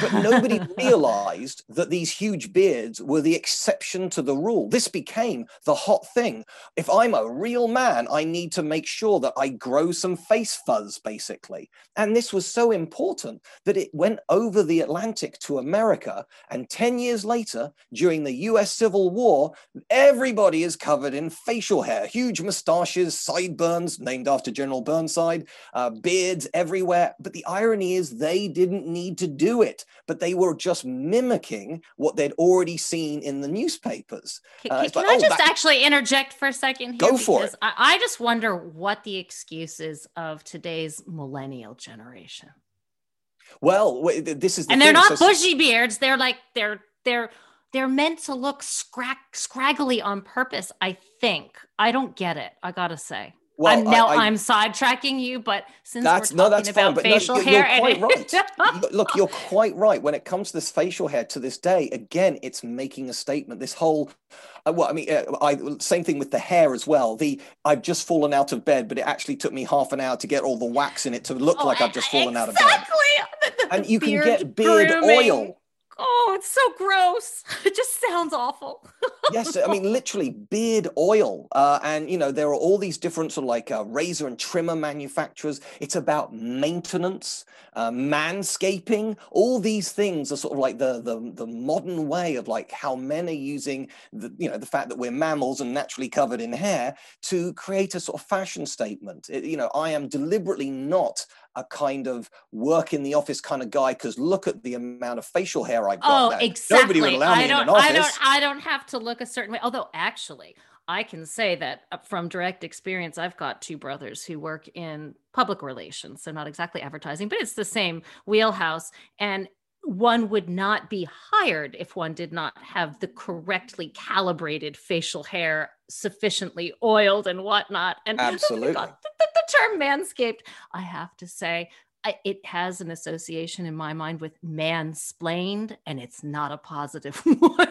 Speaker 3: But nobody realized that these huge beards were the exception to the rule. This became the hot thing. If I'm a real man, I need to make sure that I grow some face fuzz, basically. And this was so important that it went over the Atlantic to America. And 10 years later, during the US Civil War, everybody is covered in facial hair, huge mustaches, sideburns, named after General Burnside, uh, beards everywhere. But the irony is, they didn't need to do it but they were just mimicking what they'd already seen in the newspapers.
Speaker 2: Can, uh, can like, I oh, just that... actually interject for a second?
Speaker 3: Here? Go for it.
Speaker 2: I, I just wonder what the excuse is of today's millennial generation.
Speaker 3: Well, this is,
Speaker 2: the and they're not so, bushy beards. They're like they're they're they're meant to look scrag- scraggly on purpose. I think I don't get it. I gotta say. Well, I'm now I, am sidetracking you, but since that's, we're talking no, that's about fine, facial no, you're, hair,
Speaker 3: you're quite right. Look, you're quite right. When it comes to this facial hair, to this day, again, it's making a statement. This whole, uh, well, I mean, uh, I same thing with the hair as well. The I've just fallen out of bed, but it actually took me half an hour to get all the wax in it to look oh, like I've just fallen
Speaker 2: exactly.
Speaker 3: out of
Speaker 2: bed.
Speaker 3: The, the and you can get beard
Speaker 2: grooming.
Speaker 3: oil
Speaker 2: oh, it's so gross. It just sounds awful.
Speaker 3: yes, I mean literally beard oil, uh, and you know there are all these different sort of like uh, razor and trimmer manufacturers. It's about maintenance, uh, manscaping. All these things are sort of like the, the the modern way of like how men are using the you know the fact that we're mammals and naturally covered in hair to create a sort of fashion statement. It, you know, I am deliberately not a kind of work in the office kind of guy because look at the amount of facial hair I've got.
Speaker 2: Oh, now. exactly. Nobody would allow me I don't, in an office. I don't, I don't have to look a certain way. Although actually, I can say that uh, from direct experience, I've got two brothers who work in public relations. So not exactly advertising, but it's the same wheelhouse. And one would not be hired if one did not have the correctly calibrated facial hair sufficiently oiled and whatnot and
Speaker 3: absolutely
Speaker 2: the, term manscaped i have to say it has an association in my mind with mansplained, and it's not a positive one.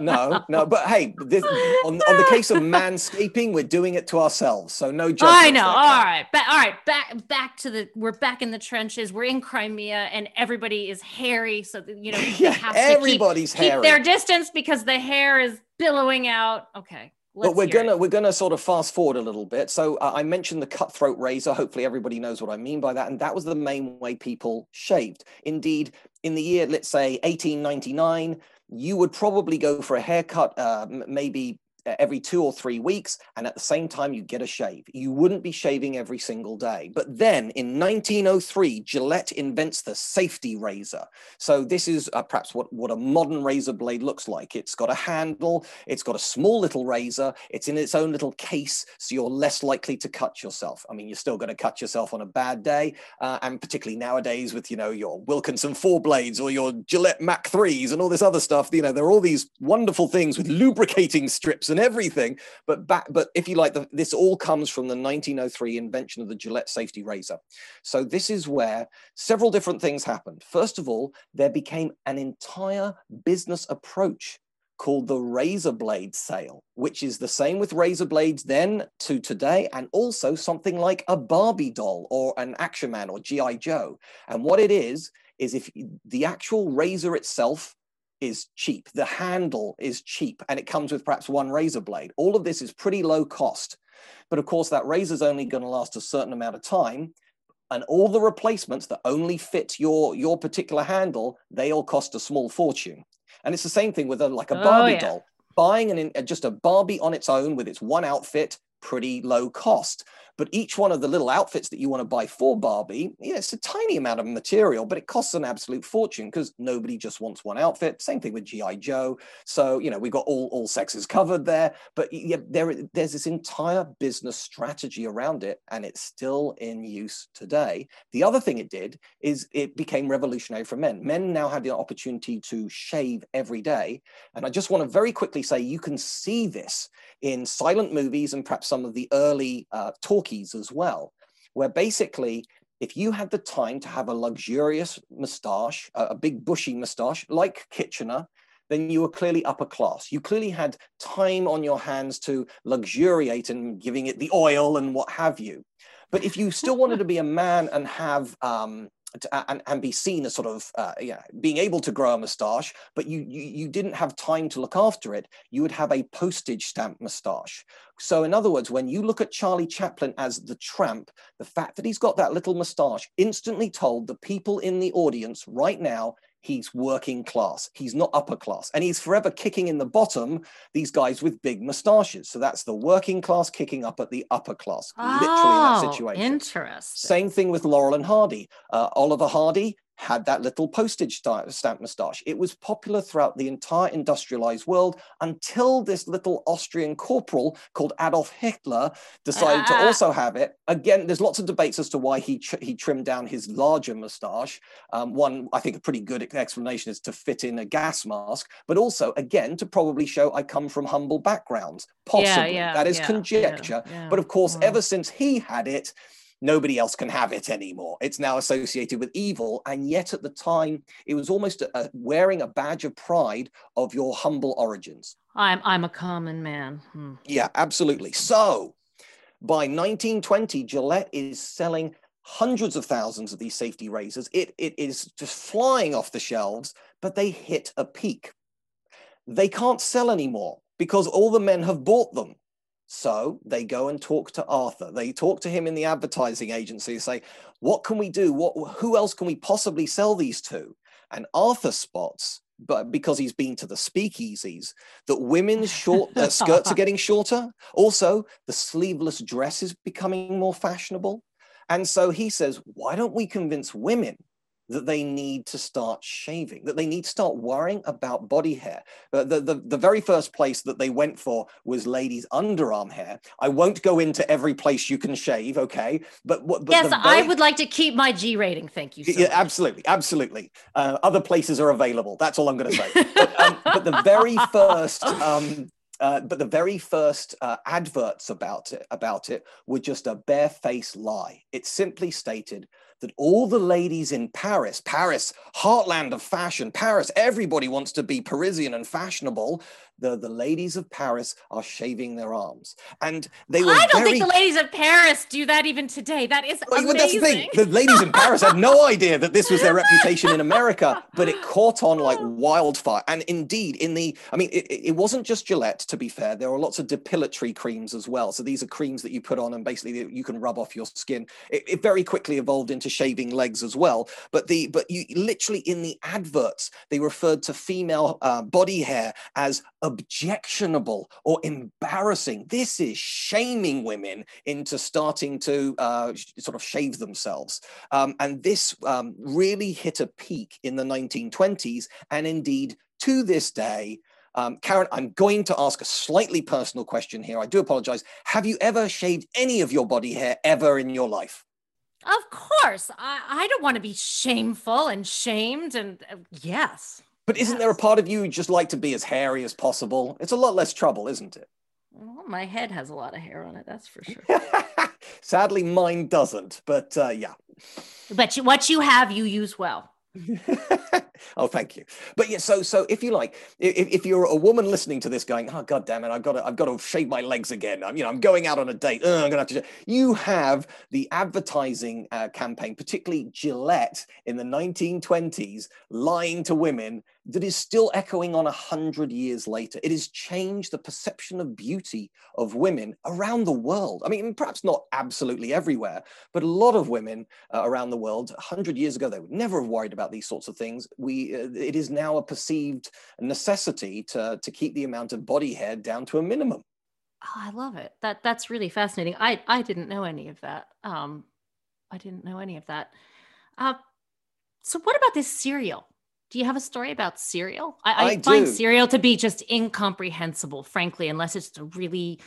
Speaker 3: no, no, but hey, this, on, on the case of manscaping, we're doing it to ourselves, so no judgment.
Speaker 2: I know. All right, but all right, back back to the. We're back in the trenches. We're in Crimea, and everybody is hairy. So you know,
Speaker 3: yeah, everybody's
Speaker 2: keep,
Speaker 3: hairy.
Speaker 2: keep their distance because the hair is billowing out. Okay.
Speaker 3: Let's but we're gonna it. we're gonna sort of fast forward a little bit. So uh, I mentioned the cutthroat razor. Hopefully everybody knows what I mean by that, and that was the main way people shaved. Indeed, in the year let's say 1899, you would probably go for a haircut, uh, maybe every two or three weeks, and at the same time, you get a shave. You wouldn't be shaving every single day. But then in 1903, Gillette invents the safety razor. So this is uh, perhaps what, what a modern razor blade looks like. It's got a handle, it's got a small little razor, it's in its own little case, so you're less likely to cut yourself. I mean, you're still going to cut yourself on a bad day, uh, and particularly nowadays with, you know, your Wilkinson four blades or your Gillette Mach 3s and all this other stuff, you know, there are all these wonderful things with lubricating strips and everything. But back, but if you like, the, this all comes from the 1903 invention of the Gillette safety razor. So this is where several different things happened. First of all, there became an entire business approach called the razor blade sale, which is the same with razor blades then to today, and also something like a Barbie doll or an Action Man or G.I. Joe. And what it is, is if the actual razor itself is cheap. The handle is cheap and it comes with perhaps one razor blade. All of this is pretty low cost. But of course, that razor is only going to last a certain amount of time. And all the replacements that only fit your, your particular handle, they all cost a small fortune. And it's the same thing with a, like a oh, Barbie oh, yeah. doll. Buying an, just a Barbie on its own with its one outfit, pretty low cost. But each one of the little outfits that you want to buy for Barbie, yeah, it's a tiny amount of material, but it costs an absolute fortune because nobody just wants one outfit. Same thing with GI Joe. So you know we've got all all sexes covered there, but yeah, there there's this entire business strategy around it, and it's still in use today. The other thing it did is it became revolutionary for men. Men now had the opportunity to shave every day, and I just want to very quickly say you can see this in silent movies and perhaps some of the early uh, talkies as well, where basically if you had the time to have a luxurious moustache, a, big bushy moustache like Kitchener, then you were clearly upper class. You clearly had time on your hands to luxuriate and giving it the oil and what have you. But if you still wanted to be a man and have um, to, and, and be seen as sort of uh, yeah, being able to grow a moustache, but you, you you didn't have time to look after it, you would have a postage stamp moustache. So in other words, when you look at Charlie Chaplin as the tramp, the fact that he's got that little moustache instantly told the people in the audience right now he's working class. He's not upper class. And he's forever kicking in the bottom these guys with big moustaches. So that's the working class kicking up at the upper class, oh, literally in that situation.
Speaker 4: Interesting.
Speaker 3: Same thing with Laurel and Hardy. Uh, Oliver Hardy had that little postage stamp moustache. It was popular throughout the entire industrialized world until this little Austrian corporal called Adolf Hitler decided to ah. also have it. Again, there's lots of debates as to why he he trimmed down his larger moustache. Um, one, I think, a pretty good explanation is to fit in a gas mask, but also, again, to probably show I come from humble backgrounds. Possibly, yeah, yeah, that is yeah, conjecture. but of course, ever since he had it, nobody else can have it anymore. It's now associated with evil. And yet at the time, it was almost a, a wearing a badge of pride of your humble origins.
Speaker 4: I'm, I'm a common man. Hmm.
Speaker 3: Yeah, absolutely. So by 1920, Gillette is selling hundreds of thousands of these safety razors. It, it is just flying off the shelves, but they hit a peak. They can't sell anymore because all the men have bought them. So they go and talk to Arthur. They talk to him in the advertising agency, say, what can we do? What, who else can we possibly sell these to? And Arthur spots, but because he's been to the speakeasies, that women's short uh, skirts are getting shorter. Also, the sleeveless dress is becoming more fashionable. And so he says, why don't we convince women that they need to start shaving, that they need to start worrying about body hair. Uh, the, the, the very first place that they went for was ladies' underarm hair. I won't go into every place you can shave, okay? But, but
Speaker 4: yes,
Speaker 3: very...
Speaker 4: I would like to keep my G rating. Thank you. So
Speaker 3: yeah, absolutely, absolutely. Uh, other places are available. That's all I'm going to say. but, um, but, the very first. Um, uh, but the very first uh, adverts about it about it were just a barefaced lie. It simply stated that all the ladies in Paris, Paris, heartland of fashion, Paris, everybody wants to be Parisian and fashionable. The, the ladies of Paris are shaving their arms. And they were.
Speaker 4: I don't
Speaker 3: very...
Speaker 4: think the ladies of Paris do that even today. That is well, amazing. That's the thing.
Speaker 3: The ladies in Paris had no idea that this was their reputation in America, but it caught on like wildfire. And indeed, in the, I mean, it, it wasn't just Gillette, to be fair. There are lots of depilatory creams as well. So these are creams that you put on and basically you can rub off your skin. It, it very quickly evolved into shaving legs as well. But the but you literally in the adverts they referred to female uh, body hair as objectionable or embarrassing. This is shaming women into starting to uh, sort of shave themselves. Um, and this um, really hit a peak in the 1920s, and indeed to this day. Um, Karen, I'm going to ask a slightly personal question here. I do apologize. Have you ever shaved any of your body hair ever in your life?
Speaker 4: Of course. I, I don't want to be shameful and shamed. And uh, yes.
Speaker 3: But isn't
Speaker 4: yes.
Speaker 3: there a part of you who just like to be as hairy as possible? It's a lot less trouble, isn't it?
Speaker 4: Well, my head has a lot of hair on it, that's for sure.
Speaker 3: Sadly, mine doesn't, but uh, yeah.
Speaker 4: But you, what you have, you use well.
Speaker 3: oh, thank you. But yeah, so so if you like, if, if you're a woman listening to this, going, "Oh God damn it, I've got to, I've got to shave my legs again." I'm, you know, I'm going out on a date. Ugh, I'm gonna have to. You have the advertising uh, campaign, particularly Gillette in the 1920s, lying to women that is still echoing on a hundred years later. It has changed the perception of beauty of women around the world. I mean, perhaps not absolutely everywhere, but a lot of women uh, around the world, hundred years ago, they would never have worried about these sorts of things. We, uh, it is now a perceived necessity to, to keep the amount of body hair down to a minimum.
Speaker 4: Oh, I love it. That that's really fascinating. I I didn't know any of that. Um, I didn't know any of that. Uh, so what about this cereal? Do you have a story about cereal? I, I, I find do. cereal to be just incomprehensible, frankly, unless it's a really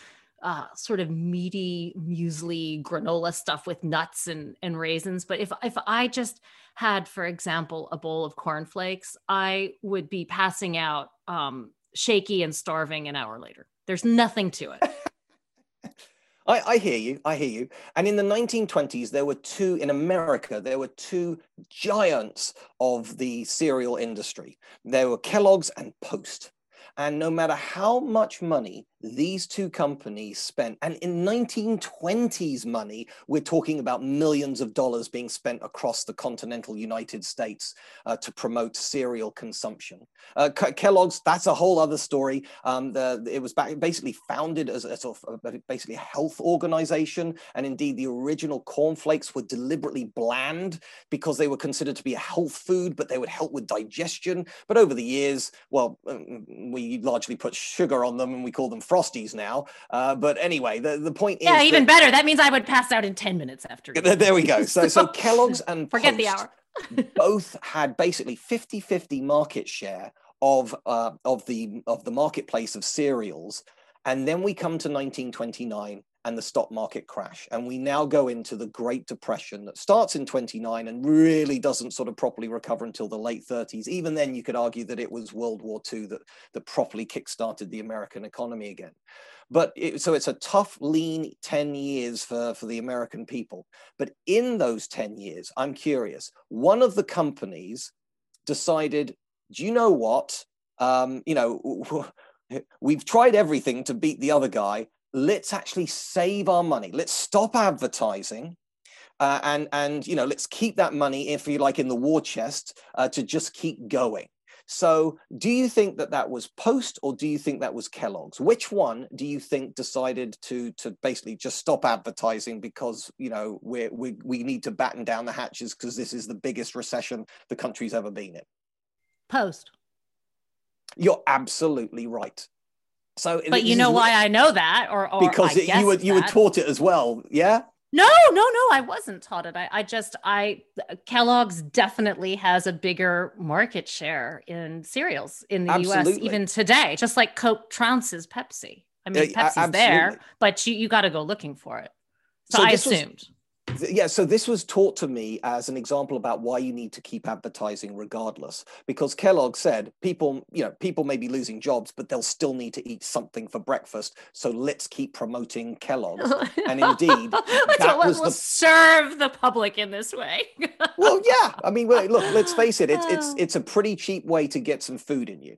Speaker 4: uh, sort of meaty muesli granola stuff with nuts and, and raisins. But if if I just had, for example, a bowl of cornflakes, I would be passing out um, shaky and starving an hour later. There's nothing to it.
Speaker 3: I, I, hear you. I hear you. And in the 1920s, there were two, in America, there were two giants of the cereal industry. There were Kellogg's and Post. And no matter how much money these two companies spent, and in 1920s money, we're talking about millions of dollars being spent across the continental United States uh, to promote cereal consumption. Uh, Kellogg's, that's a whole other story. Um, the, it was basically founded as a a, basically a health organization. And indeed, the original cornflakes were deliberately bland because they were considered to be a health food, but they would help with digestion. But over the years, well, um, we largely put sugar on them and we call them frosties now. Uh, but anyway, the, the point
Speaker 4: yeah, is. Yeah, even that, better. That means I would pass out in 10 minutes after.
Speaker 3: There we go. So, so Kellogg's and
Speaker 4: forget Post the hour.
Speaker 3: both had basically 50 50 market share of, uh, of, the, of the marketplace of cereals. And then we come to 1929 and the stock market crash. And we now go into the Great Depression that starts in 29 and really doesn't sort of properly recover until the late 30s. Even then, you could argue that it was World War II that, that properly kickstarted the American economy again. But it, so it's a tough, lean 10 years for, for the American people. But in those 10 years, I'm curious, one of the companies decided, do you know what? Um, you know, we've tried everything to beat the other guy let's actually save our money. Let's stop advertising. Uh, and and you know let's keep that money if you like in the war chest uh, to just keep going so do you think that that was post or do you think that was kellogg's which one do you think decided to to basically just stop advertising because you know we we, we need to batten down the hatches because this is the biggest recession the country's ever been in
Speaker 4: post
Speaker 3: you're absolutely right so,
Speaker 4: but you know why I know that, or, or
Speaker 3: because it, you were you were taught it as well, yeah.
Speaker 4: No, no, no. I wasn't taught it. I, I just I Kellogg's definitely has a bigger market share in cereals in the Absolutely. U.S. even today, just like Coke trounces Pepsi. I mean, uh, Pepsi's there, but you you got to go looking for it. So, so I assumed. Was,
Speaker 3: yeah so this was taught to me as an example about why you need to keep advertising regardless because kellogg said people you know people may be losing jobs but they'll still need to eat something for breakfast so let's keep promoting kellogg and indeed
Speaker 4: that was the... serve the public in this way.
Speaker 3: Well yeah i mean look let's face it it's it's it's a pretty cheap way to get some food in you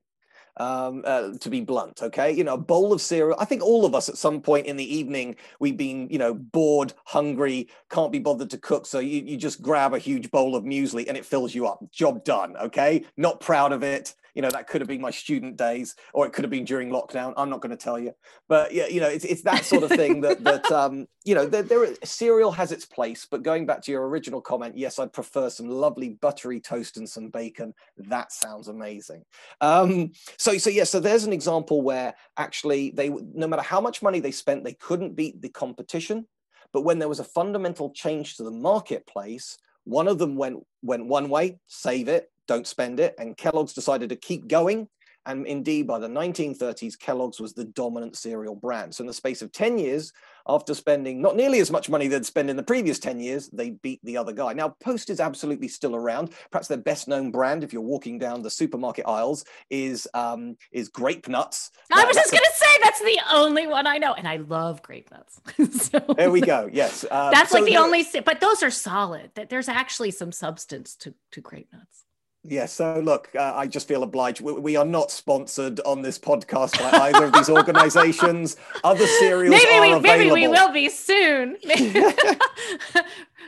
Speaker 3: um, uh, to be blunt. Okay, you know, a bowl of cereal. I think all of us at some point in the evening we've been, you know, bored, hungry, can't be bothered to cook, so you, you just grab a huge bowl of muesli and it fills you up. Job done. Okay, not proud of it you know that could have been my student days or it could have been during lockdown. I'm not going to tell you. But yeah you know it's, it's that sort of thing that that um you know there, there cereal has its place but going back to your original comment yes i'd prefer some lovely buttery toast and some bacon. That sounds amazing. Um so so yeah so there's an example where actually they no matter how much money they spent they couldn't beat the competition. But when there was a fundamental change to the marketplace one of them went went one way save it don't spend it. And Kellogg's decided to keep going. And indeed, by the 1930s, Kellogg's was the dominant cereal brand. So, in the space of 10 years, after spending not nearly as much money they'd spent in the previous 10 years, they beat the other guy. Now, Post is absolutely still around. Perhaps their best known brand, if you're walking down the supermarket aisles, is um, is Grape Nuts.
Speaker 4: I was just going to say that's the only one I know. And I love Grape Nuts.
Speaker 3: so, there we go. Yes.
Speaker 4: Um, that's so like the only, but those are solid. That There's actually some substance to, to Grape Nuts.
Speaker 3: Yes. So, look, uh, I just feel obliged. We, we, are not sponsored on this podcast by either of these organizations. Other cereals maybe are we, available.
Speaker 4: Maybe we will be soon.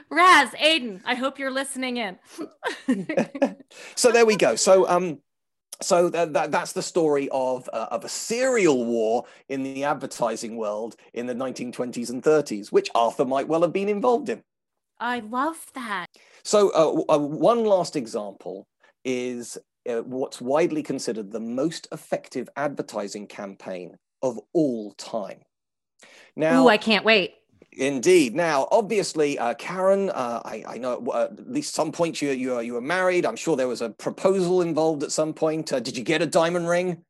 Speaker 4: Raz, Aiden, I hope you're listening in.
Speaker 3: so there we go. So, um, so that, that, that's the story of, uh, of a cereal war in the advertising world in the 1920s and 30s, which Arthur might well have been involved in.
Speaker 4: I love that.
Speaker 3: So, uh, uh, one last example is uh, what's widely considered the most effective advertising campaign of all time.
Speaker 4: Now, Ooh, I can't wait.
Speaker 3: Indeed. Now, obviously, uh, Karen, uh, I, I, know uh, at least some point you you you were married. I'm sure there was a proposal involved at some point. Uh, did you get a diamond ring?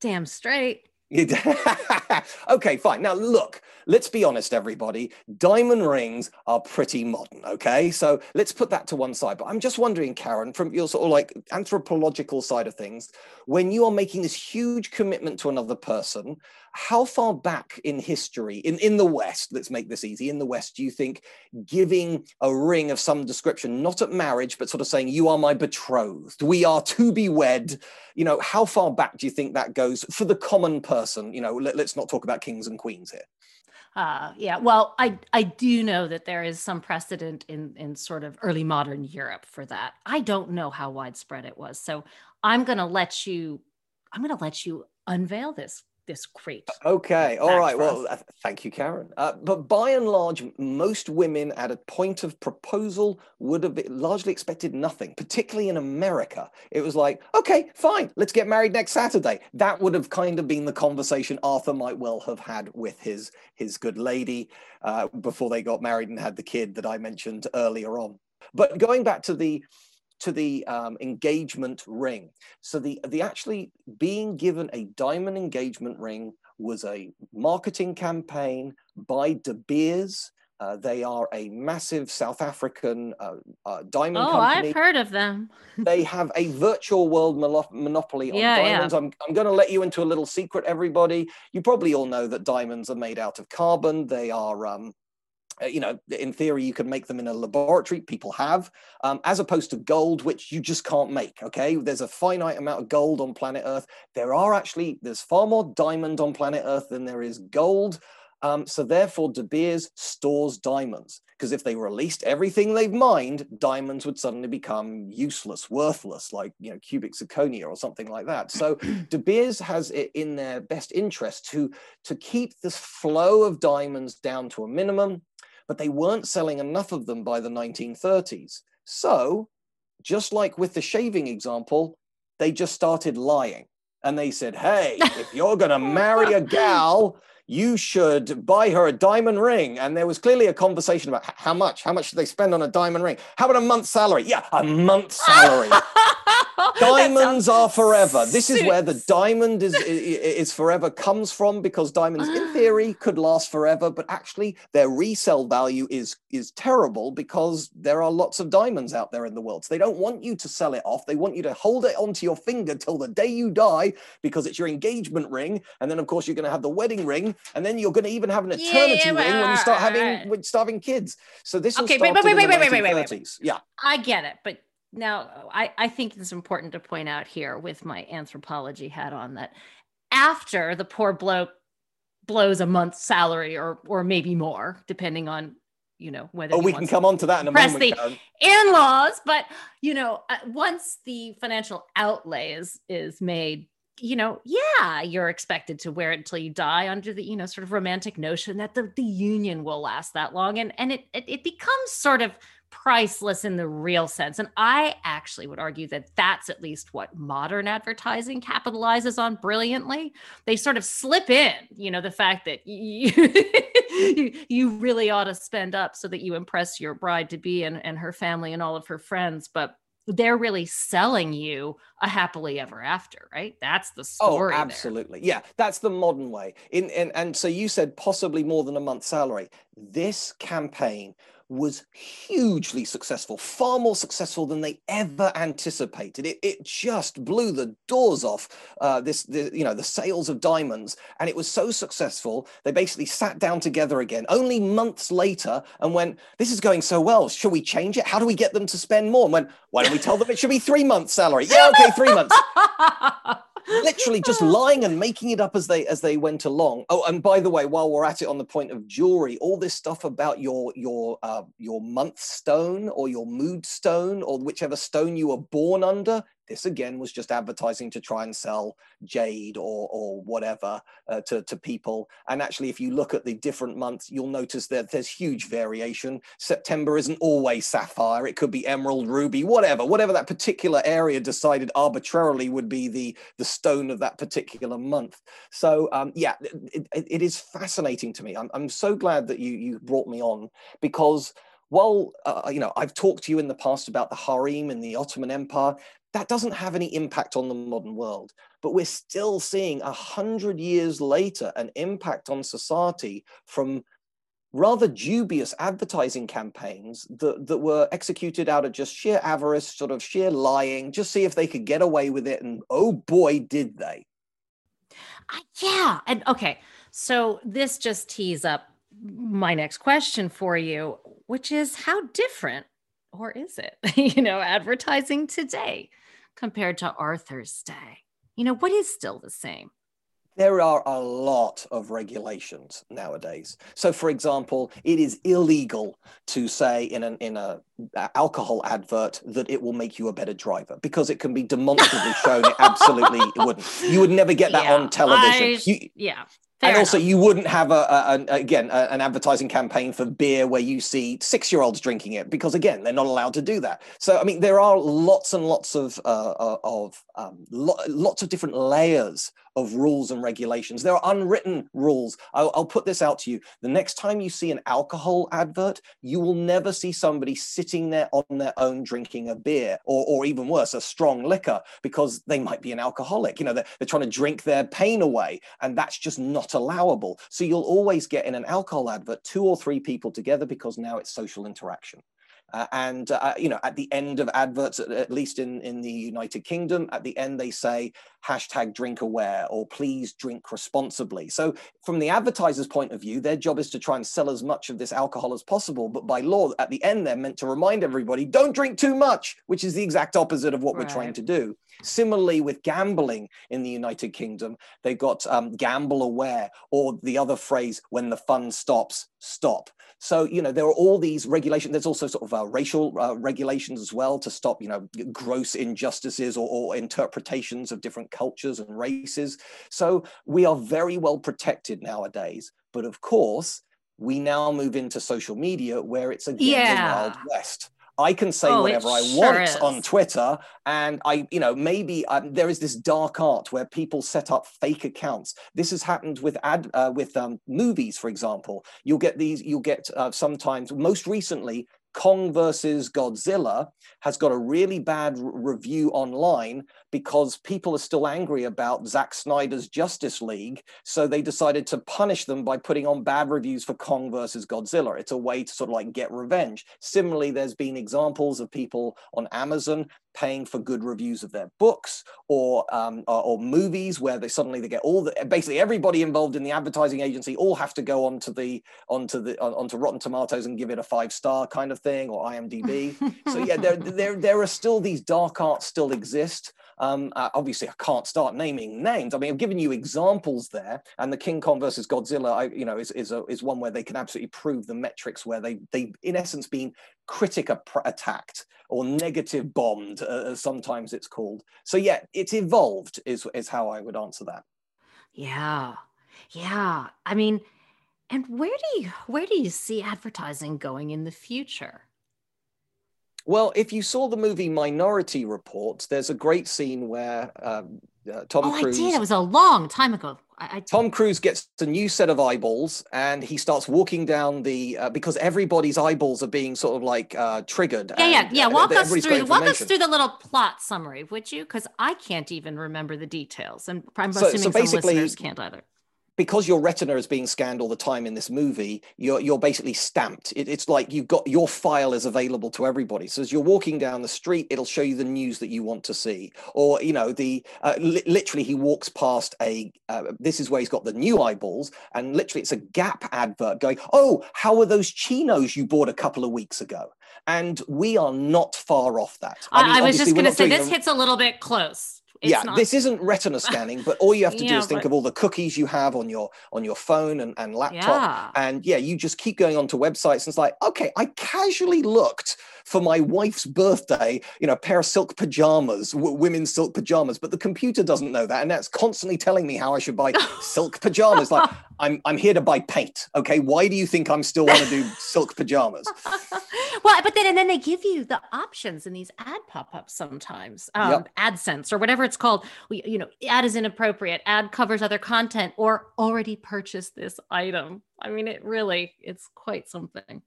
Speaker 4: Damn straight.
Speaker 3: okay, fine. Now, look, let's be honest, everybody. Diamond rings are pretty modern, okay? So let's put that to one side. But I'm just wondering, Karen, from your sort of like anthropological side of things, when you are making this huge commitment to another person, how far back in history, in, in the West, let's make this easy, in the West, do you think giving a ring of some description, not at marriage, but sort of saying, you are my betrothed, we are to be wed, you know, how far back do you think that goes for the common person? You know, let, let's not talk about kings and queens here.
Speaker 2: Uh, yeah, well, I I do know that there is some precedent in in sort of early modern Europe for that. I don't know how widespread it was, so I'm going to let you I'm going to let you unveil this this.
Speaker 3: Okay, all right. Well, uh, thank you, Karen. Uh, but by and large, most women at a point of proposal would have largely expected nothing, particularly in America. It was like, okay, fine, let's get married next Saturday. That would have kind of been the conversation Arthur might well have had with his his good lady uh, before they got married and had the kid that I mentioned earlier on. But going back to the to the um, engagement ring. So the, the actually being given a diamond engagement ring was a marketing campaign by De Beers. Uh, they are a massive South African uh, uh, diamond
Speaker 2: oh,
Speaker 3: company.
Speaker 2: I've heard of them.
Speaker 3: they have a virtual world monopoly on yeah, diamonds. Yeah. I'm, I'm going to let you into a little secret, everybody. You probably all know that diamonds are made out of carbon. They are um, you know, in theory, you can make them in a laboratory. People have, um, as opposed to gold, which you just can't make. Okay, there's a finite amount of gold on planet Earth. There are actually there's far more diamond on planet Earth than there is gold. Um, so therefore, De Beers stores diamonds because if they released everything they've mined, diamonds would suddenly become useless, worthless, like you know cubic zirconia or something like that. So De Beers has it in their best interest to to keep this flow of diamonds down to a minimum but they weren't selling enough of them by the 1930s. So, just like with the shaving example, they just started lying. And they said, hey, if you're going to marry a gal, you should buy her a diamond ring. And there was clearly a conversation about how much, how much should they spend on a diamond ring? How about a month's salary? Yeah, a month's salary. diamonds are forever. This is where the diamond is, is forever comes from because diamonds, in ah. theory, could last forever, but actually their resale value is is terrible because there are lots of diamonds out there in the world. So they don't want you to sell it off. They want you to hold it onto your finger till the day you die because it's your engagement ring, and then of course you're going to have the wedding ring, and then you're going to even have an eternity yeah, ring when you start having when start having kids. So this okay, wait, wait, wait, wait, wait, wait, wait, wait, wait. Yeah,
Speaker 2: I get it, but now I, I think it's important to point out here with my anthropology hat on that after the poor bloke blows a month's salary or or maybe more depending on you know whether
Speaker 3: oh we can come on to that in a moment the
Speaker 2: in-laws but you know uh, once the financial outlay is is made you know yeah you're expected to wear it until you die under the you know sort of romantic notion that the, the union will last that long. And and it, it it becomes sort of priceless in the real sense. And I actually would argue that that's at least what modern advertising capitalizes on brilliantly. They sort of slip in, you know, the fact that you, you, really ought to spend up so that you impress your bride to be and, and her family and all of her friends. But they're really selling you a happily ever after, right? That's the oh, story.
Speaker 3: Oh, absolutely. There. Yeah, that's the modern way. In, in and so you said possibly more than a month's salary. This campaign was hugely successful, far more successful than they ever anticipated. It, it just blew the doors off uh, this, the, you know, the sales of diamonds, and it was so successful. They basically sat down together again, only months later, and went, "This is going so well. Should we change it? How do we get them to spend more?" And went, "Why don't we tell them it should be three months' salary?" Yeah, okay, three months. literally just lying and making it up as they as they went along. Oh and by the way while we're at it on the point of jewelry all this stuff about your your uh, your month stone or your mood stone or whichever stone you were born under this again was just advertising to try and sell jade or, or whatever uh, to, to people. And actually, if you look at the different months, you'll notice that there's huge variation. September isn't always sapphire, it could be emerald, ruby, whatever, whatever that particular area decided arbitrarily would be the, the stone of that particular month. So, um, yeah, it, it, it is fascinating to me. I'm, I'm so glad that you, you brought me on because while uh, you know I've talked to you in the past about the harem in the Ottoman Empire, that doesn't have any impact on the modern world. But we're still seeing a hundred years later an impact on society from rather dubious advertising campaigns that, that were executed out of just sheer avarice, sort of sheer lying, just see if they could get away with it. And oh boy, did they.
Speaker 2: Uh, yeah. And okay. So this just tees up my next question for you, which is how different or is it, you know, advertising today compared to Arthur's day? You know, what is still the same?
Speaker 3: There are a lot of regulations nowadays. So, for example, it is illegal to say in an in a alcohol advert that it will make you a better driver because it can be demonstrably shown it absolutely wouldn't. You would never get that yeah, on television.
Speaker 2: I,
Speaker 3: you,
Speaker 2: yeah.
Speaker 3: Fair and also, you wouldn't have a, a, a again a, an advertising campaign for beer where you see six-year-olds drinking it because again they're not allowed to do that. So I mean, there are lots and lots of uh, uh of um, lo- lots of different layers of rules and regulations. There are unwritten rules. I'll, I'll, put this out to you. The next time you see an alcohol advert, you will never see somebody sitting there on their own drinking a beer or, or even worse, a strong liquor because they might be an alcoholic. You know, they're, they're trying to drink their pain away, and that's just not allowable. So you'll always get in an alcohol advert two or three people together because now it's social interaction. Uh, and uh, you know, at the end of adverts, at, least in in the United Kingdom, at the end they say hashtag drink aware or please drink responsibly. So from the advertiser's point of view, their job is to try and sell as much of this alcohol as possible. But by law, at the end, they're meant to remind everybody don't drink too much, which is the exact opposite of what right. we're trying to do. Similarly, with gambling in the United Kingdom, they got um, gamble aware, or the other phrase, when the fun stops, stop. So, you know, there are all these regulations. There's also sort of uh, racial uh, regulations as well to stop, you know, gross injustices or, or interpretations of different cultures and races. So we are very well protected nowadays. But of course, we now move into social media where it's again yeah. the Wild West. I can say oh, whatever I sure want is. on Twitter, and I, you know, maybe um, there is this dark art where people set up fake accounts. This has happened with ad uh, with um, movies, for example. You'll get these. You'll get uh, sometimes. Most recently, Kong versus Godzilla has got a really bad review online because people are still angry about Zack Snyder's Justice League. So they decided to punish them by putting on bad reviews for Kong versus Godzilla. It's a way to sort of like get revenge. Similarly, there's been examples of people on Amazon paying for good reviews of their books or um, or, or, movies where they suddenly they get all the basically everybody involved in the advertising agency all have to go onto the onto the onto Rotten Tomatoes and give it a five star kind of thing or IMDb. so yeah, there there there are still these dark arts still exist. Um, uh, obviously, I can't start naming names. I mean, I've given you examples there, and the King Kong versus Godzilla, I, you know, is is, a, is one where they can absolutely prove the metrics where they they in essence been critic attacked or negative bombed, uh, as sometimes it's called. So yeah, it's evolved is is how I would answer that.
Speaker 2: Yeah, yeah. I mean, and where do you where do you see advertising going in the future?
Speaker 3: Well, if you saw the movie Minority Report, there's a great scene where um, uh, Tom
Speaker 2: oh,
Speaker 3: Cruise.
Speaker 2: I did. It was a long time ago. I, I...
Speaker 3: Tom Cruise gets a new set of eyeballs, and he starts walking down the uh, because everybody's eyeballs are being sort of like uh, triggered.
Speaker 2: Yeah, and, yeah, yeah. Walk us through. Walk us through the little plot summary, would you? Because I can't even remember the details, and I'm so, assuming so some listeners can't either
Speaker 3: because your retina is being scanned all the time in this movie, you're you're basically stamped. It, it's like you've got your file is available to everybody. So as you're walking down the street, it'll show you the news that you want to see. Or you know, the uh, li- literally he walks past a. Uh, this is where he's got the new eyeballs, and literally it's a Gap advert going. Oh, how are those chinos you bought a couple of weeks ago? And we are not far off that.
Speaker 2: I, mean, I was just going to say this hits a little bit close
Speaker 3: it's yeah, not... this isn't retina scanning, but all you have to yeah, do is think but... of all the cookies you have on your on your phone and, and laptop. Yeah. And yeah, you just keep going onto websites and it's like, okay, I casually looked for my wife's birthday, you know, a pair of silk pajamas, w- women's silk pajamas, but the computer doesn't know that. And that's constantly telling me how I should buy silk pajamas. Like, I'm, I'm here to buy paint. Okay. Why do you think I'm still want to do silk pajamas?
Speaker 2: well, but then, and then they give you the options in these ad pop ups sometimes, um, yep. AdSense or whatever it's called. You know, ad is inappropriate, ad covers other content, or already purchased this item. I mean, it really, it's quite something.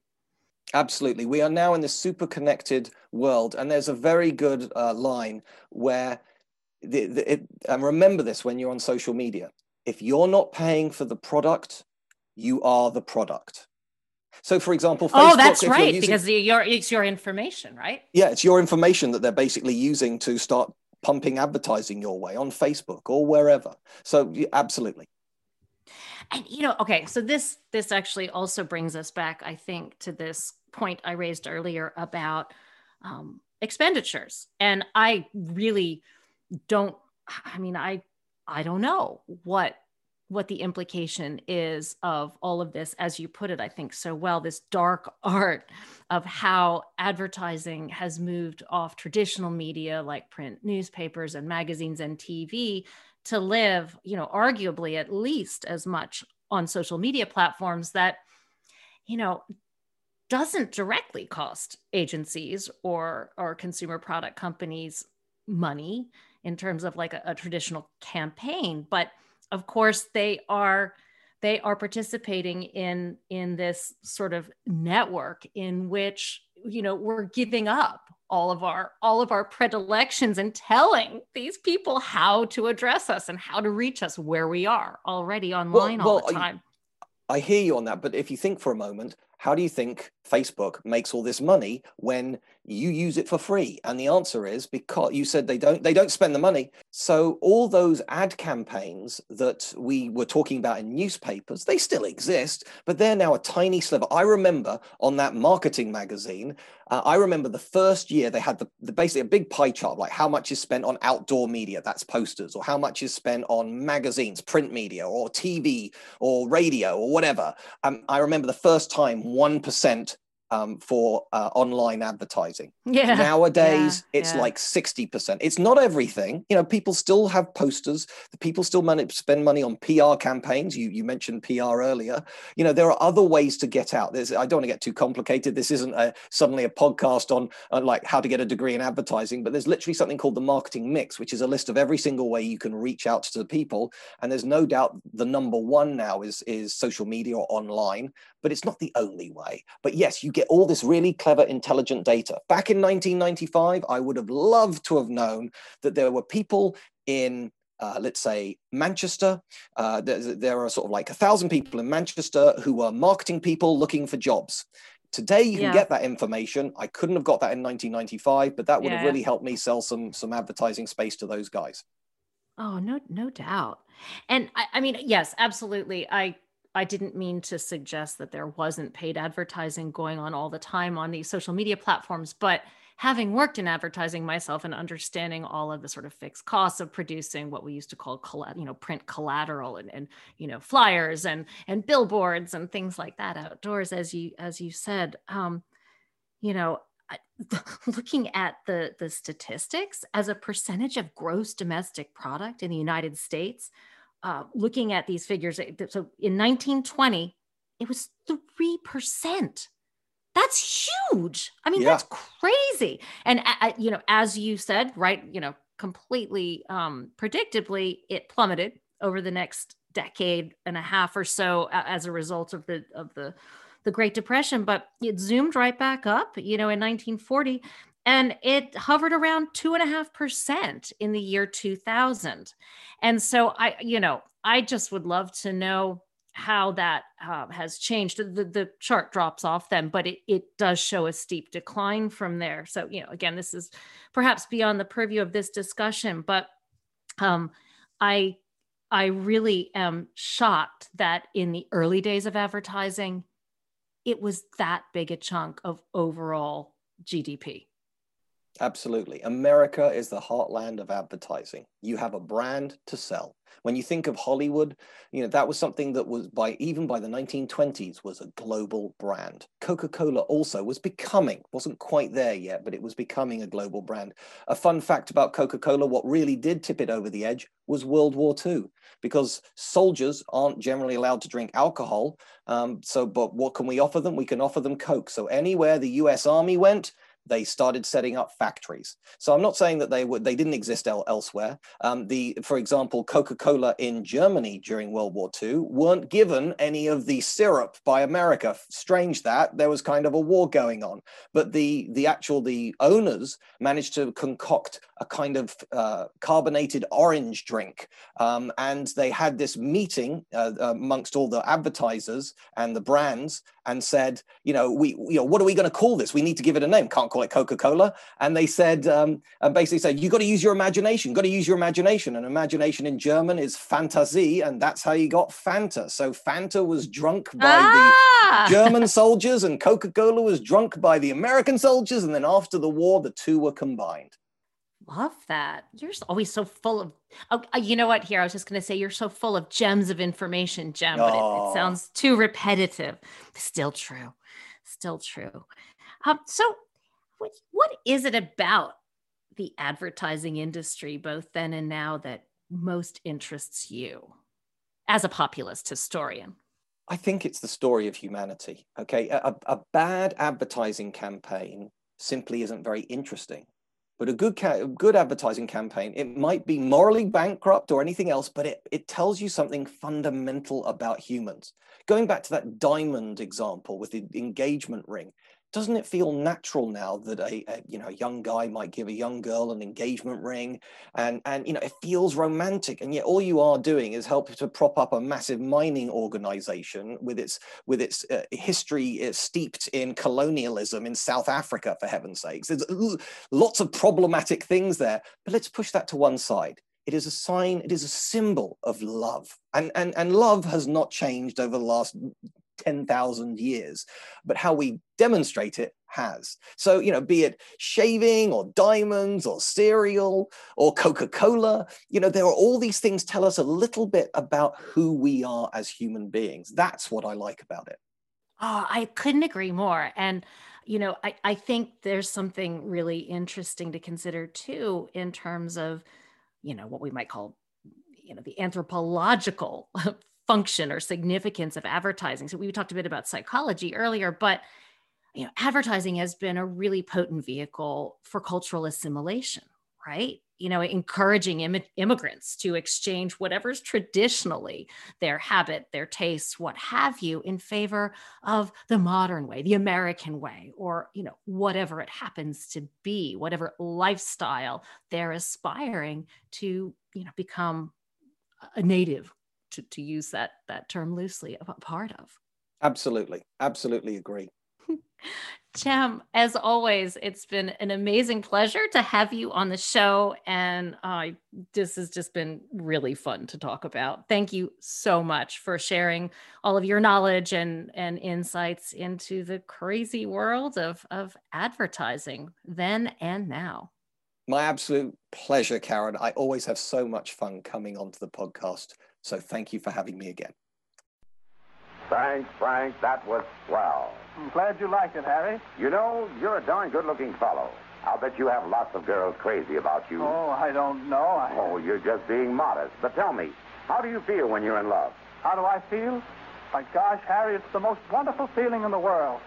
Speaker 3: Absolutely. We are now in this super connected world. And there's a very good uh, line where, the, the, it, and remember this when you're on social media if you're not paying for the product, you are the product. So, for example,
Speaker 2: Facebook, oh, that's right, using, because your it's your information, right?
Speaker 3: Yeah, it's your information that they're basically using to start pumping advertising your way on Facebook or wherever. So absolutely.
Speaker 2: And you know, okay, so this this actually also brings us back, I think, to this point I raised earlier about um, expenditures, and I really don't. I mean, I I don't know what what the implication is of all of this, as you put it, I think so well, this dark art of how advertising has moved off traditional media like print newspapers and magazines and TV to live, you know, arguably at least as much on social media platforms that, you know, doesn't directly cost agencies or or consumer product companies money in terms of like a, a traditional campaign, but of course they are they are participating in in this sort of network in which you know we're giving up all of our all of our predilections and telling these people how to address us and how to reach us where we are already online well, all well, the time.
Speaker 3: I, I hear you on that but if you think for a moment how do you think Facebook makes all this money when you use it for free? And the answer is because you said they don't they don't spend the money. So all those ad campaigns that we were talking about in newspapers, they still exist, but they're now a tiny sliver. I remember on that marketing magazine, uh, I remember the first year they had the, the basically a big pie chart like how much is spent on outdoor media, that's posters, or how much is spent on magazines, print media, or TV, or radio, or whatever. Um, I remember the first time one percent um, for uh, online advertising.
Speaker 2: Yeah.
Speaker 3: Nowadays, yeah, it's yeah. like 60%. It's not everything. You know, people still have posters. The people still money, spend money on PR campaigns. You, you mentioned PR earlier. You know, there are other ways to get out. There's, I don't want to get too complicated. This isn't a, suddenly a podcast on uh, like how to get a degree in advertising, but there's literally something called the marketing mix, which is a list of every single way you can reach out to the people. And there's no doubt the number one now is, is social media or online, but it's not the only way. But yes, you get all this really clever, intelligent data. Back in 1995, I would have loved to have known that there were people in uh, let's say Manchester. Uh, there, there, are sort of like a thousand people in Manchester who are marketing people looking for jobs. Today, you can yeah. get that information. I couldn't have got that in 1995, but that would yeah. have really helped me sell some some advertising space to those guys.
Speaker 2: Oh no, no doubt. And I, I mean, yes, absolutely. I I didn't mean to suggest that there wasn't paid advertising going on all the time on these social media platforms, but having worked in advertising myself and understanding all of the sort of fixed costs of producing what we used to call you know print collateral and, and you know flyers and and billboards and things like that outdoors as you as you said um you know looking at the the statistics as a percentage of gross domestic product in the United States uh, looking at these figures, so in 1920, it was 3%. That's huge. I mean, yeah. that's crazy. And, uh, you know, as you said, right, you know, completely um, predictably, it plummeted over the next decade and a half or so as a result of the, of the, the Great Depression, but it zoomed right back up, you know, in 1940 and it hovered around two and a half percent in the year 2000 and so i you know i just would love to know how that uh, has changed. The, the chart drops off then but it, it does show a steep decline from there. So you know again this is perhaps beyond the purview of this discussion but um, i i really am shocked that in the early days of advertising it was that big a chunk of overall gdp
Speaker 3: Absolutely. America is the heartland of advertising. You have a brand to sell. When you think of Hollywood, you know, that was something that was by even by the 1920s was a global brand. Coca-Cola also was becoming, wasn't quite there yet, but it was becoming a global brand. A fun fact about Coca-Cola, what really did tip it over the edge was World War II, because soldiers aren't generally allowed to drink alcohol. Um, so, but what can we offer them? We can offer them Coke. So anywhere the US Army went, they started setting up factories. So I'm not saying that they would they didn't exist el- elsewhere. Um, the for example, Coca-Cola in Germany during World War II weren't given any of the syrup by America. Strange that there was kind of a war going on, but the the actual the owners managed to concoct a kind of uh, carbonated orange drink. Um, and they had this meeting uh, amongst all the advertisers and the brands and said, you know, we, you know, what are we going to call this? We need to give it a name. Can't call it Coca-Cola. And they said, um, and basically said, you got to use your imagination. Got to use your imagination. And imagination in German is Fantasie, and that's how you got Fanta. So Fanta was drunk by ah! the German soldiers, and Coca-Cola was drunk by the American soldiers. And then after the war, the two were combined.
Speaker 4: Love that. You're always so full of. Oh, uh, you know what? Here, I was just going to say you're so full of gems of information, Jem, but it, it, sounds too repetitive. Still true. Still true. Um, so, what, what is it about the advertising industry, both then and now, that most interests you as a populist historian?
Speaker 3: I think it's the story of humanity. Okay. A, a bad advertising campaign simply isn't very interesting but a good ca- good advertising campaign, it might be morally bankrupt or anything else, but it, it tells you something fundamental about humans. Going back to that diamond example with the engagement ring, doesn't it feel natural now that a, a, you know a young guy might give a young girl an engagement ring? And and you know it feels romantic and yet all you are doing is help to prop up a massive mining organization with its with its uh, history uh, steeped in colonialism in South Africa for heaven's sakes. There's lots of problematic things there but let's push that to one side. It is a sign it is a symbol of love and and and love has not changed over the last 10,000 years, but how we demonstrate it has. So, you know, be it shaving or diamonds or cereal or Coca Cola, you know, there are all these things tell us a little bit about who we are as human beings. That's what I like about it.
Speaker 4: Oh, I couldn't agree more. And, you know, I, I think there's something really interesting to consider too in terms of, you know, what we might call you know the anthropological function or significance of advertising. So we talked a bit about psychology earlier, but you know, advertising has been a really potent vehicle for cultural assimilation, right? You know, encouraging Im- immigrants to exchange whatever's traditionally their habit, their tastes, what have you, in favor of the modern way, the American way, or, you know, whatever it happens to be, whatever lifestyle they're aspiring to, you know, become a native to, to use that that term loosely a part of
Speaker 3: absolutely absolutely agree
Speaker 4: Jem, as always, it's been an amazing pleasure to have you on the show. And uh, this has just been really fun to talk about. Thank you so much for sharing all of your knowledge and, and insights into the crazy world of, of advertising then and now.
Speaker 3: My absolute pleasure, Karen. I always have so much fun coming onto the podcast. So thank you for having me again.
Speaker 5: Thanks, Frank. That was swell.
Speaker 6: I'm glad you liked it, Harry.
Speaker 5: You know, you're a darn good looking fellow. I'll bet you have lots of girls crazy about you.
Speaker 6: Oh, I don't know. I...
Speaker 5: Oh, you're just being modest. But tell me, how do you feel when you're in love?
Speaker 6: How do I feel? My gosh, Harry, it's the most wonderful feeling in the world.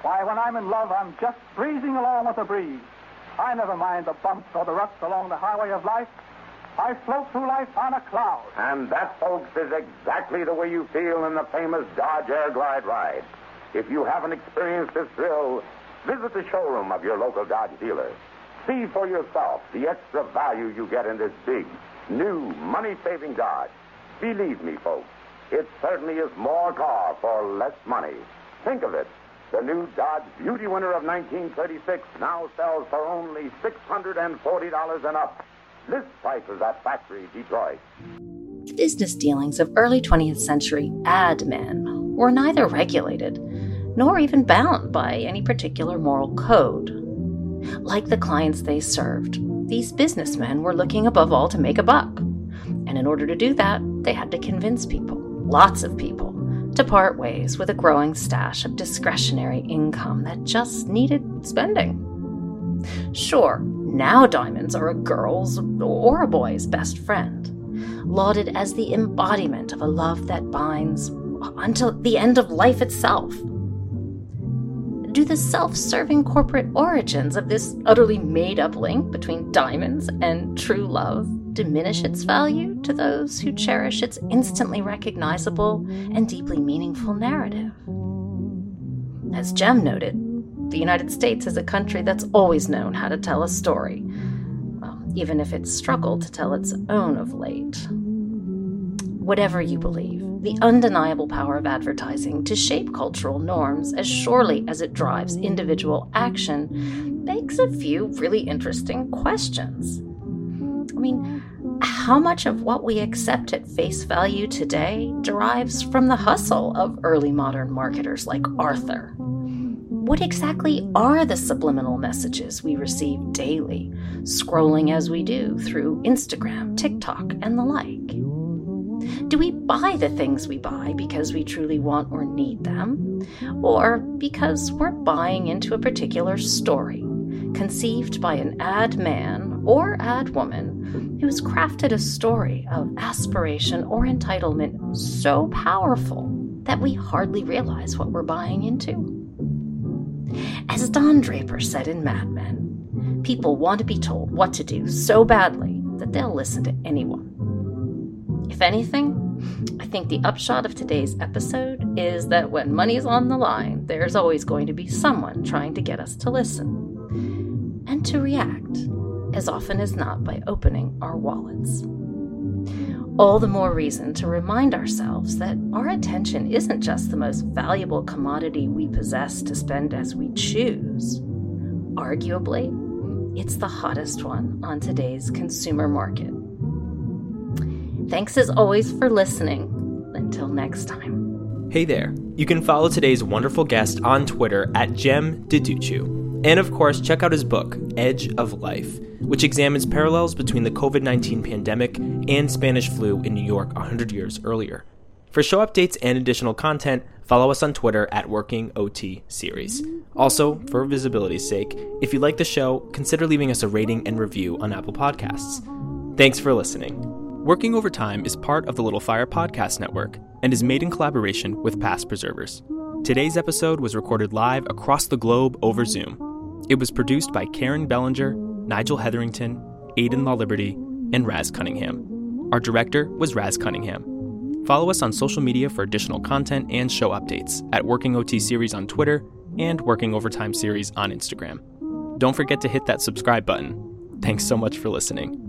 Speaker 6: Why, when I'm in love, I'm just breezing along with the breeze. I never mind the bumps or the ruts along the highway of life. I float through life on a cloud.
Speaker 5: And that, folks, is exactly the way you feel in the famous Dodge Air Glide ride. If you haven't experienced this thrill, visit the showroom of your local Dodge dealer. See for yourself the extra value you get in this big, new, money-saving Dodge. Believe me, folks, it certainly is more car for less money. Think of it. The new Dodge Beauty Winner of 1936 now sells for only $640 and up. List prices at Factory Detroit.
Speaker 2: The business dealings of early 20th century ad men were neither regulated nor even bound by any particular moral code. Like the clients they served, these businessmen were looking above all to make a buck. And in order to do that, they had to convince people, lots of people, to part ways with a growing stash of discretionary income that just needed spending. Sure, now diamonds are a girl's or a boy's best friend, lauded as the embodiment of a love that binds until the end of life itself. Do the self serving corporate origins of this utterly made up link between diamonds and true love diminish its value to those who cherish its instantly recognizable and deeply meaningful narrative? As Jem noted, the United States is a country that's always known how to tell a story. Well, even if it's struggled to tell its own of late. Whatever you believe, the undeniable power of advertising to shape cultural norms as surely as it drives individual action begs a few really interesting questions. I mean, how much of what we accept at face value today derives from the hustle of early modern marketers like Arthur? What exactly are the subliminal messages we receive daily, scrolling as we do through Instagram, TikTok, and the like? Do we buy the things we buy because we truly want or need them? Or because we're buying into a particular story, conceived by an ad man or ad woman who's crafted a story of aspiration or entitlement so powerful that we hardly realize what we're buying into? As Don Draper said in Mad Men, people want to be told what to do so badly that they'll listen to anyone. If anything, I think the upshot of today's episode is that when money's on the line, there's always going to be someone trying to get us to listen and to react, as often as not by opening our wallets. All the more reason to remind ourselves that our attention isn't just the most valuable commodity we possess to spend as we choose. Arguably, it's the hottest one on today's consumer market. Thanks as always for listening. Until next time.
Speaker 7: Hey there. You can follow today's wonderful guest on Twitter at Jem Duducu. And of course, check out his book, Edge of Life, which examines parallels between the COVID 19 pandemic and Spanish flu in New York 100 years earlier. For show updates and additional content, follow us on Twitter at Working OT Series. Also, for visibility's sake, if you like the show, consider leaving us a rating and review on Apple Podcasts. Thanks for listening. Working Overtime is part of the Little Fire Podcast Network and is made in collaboration with Past Preservers. Today's episode was recorded live across the globe over Zoom. It was produced by Karen Bellinger, Nigel Hetherington, Aidan Law Liberty, and Raz Cunningham. Our director was Raz Cunningham. Follow us on social media for additional content and show updates at Working OT Series on Twitter and Working Overtime Series on Instagram. Don't forget to hit that subscribe button. Thanks so much for listening.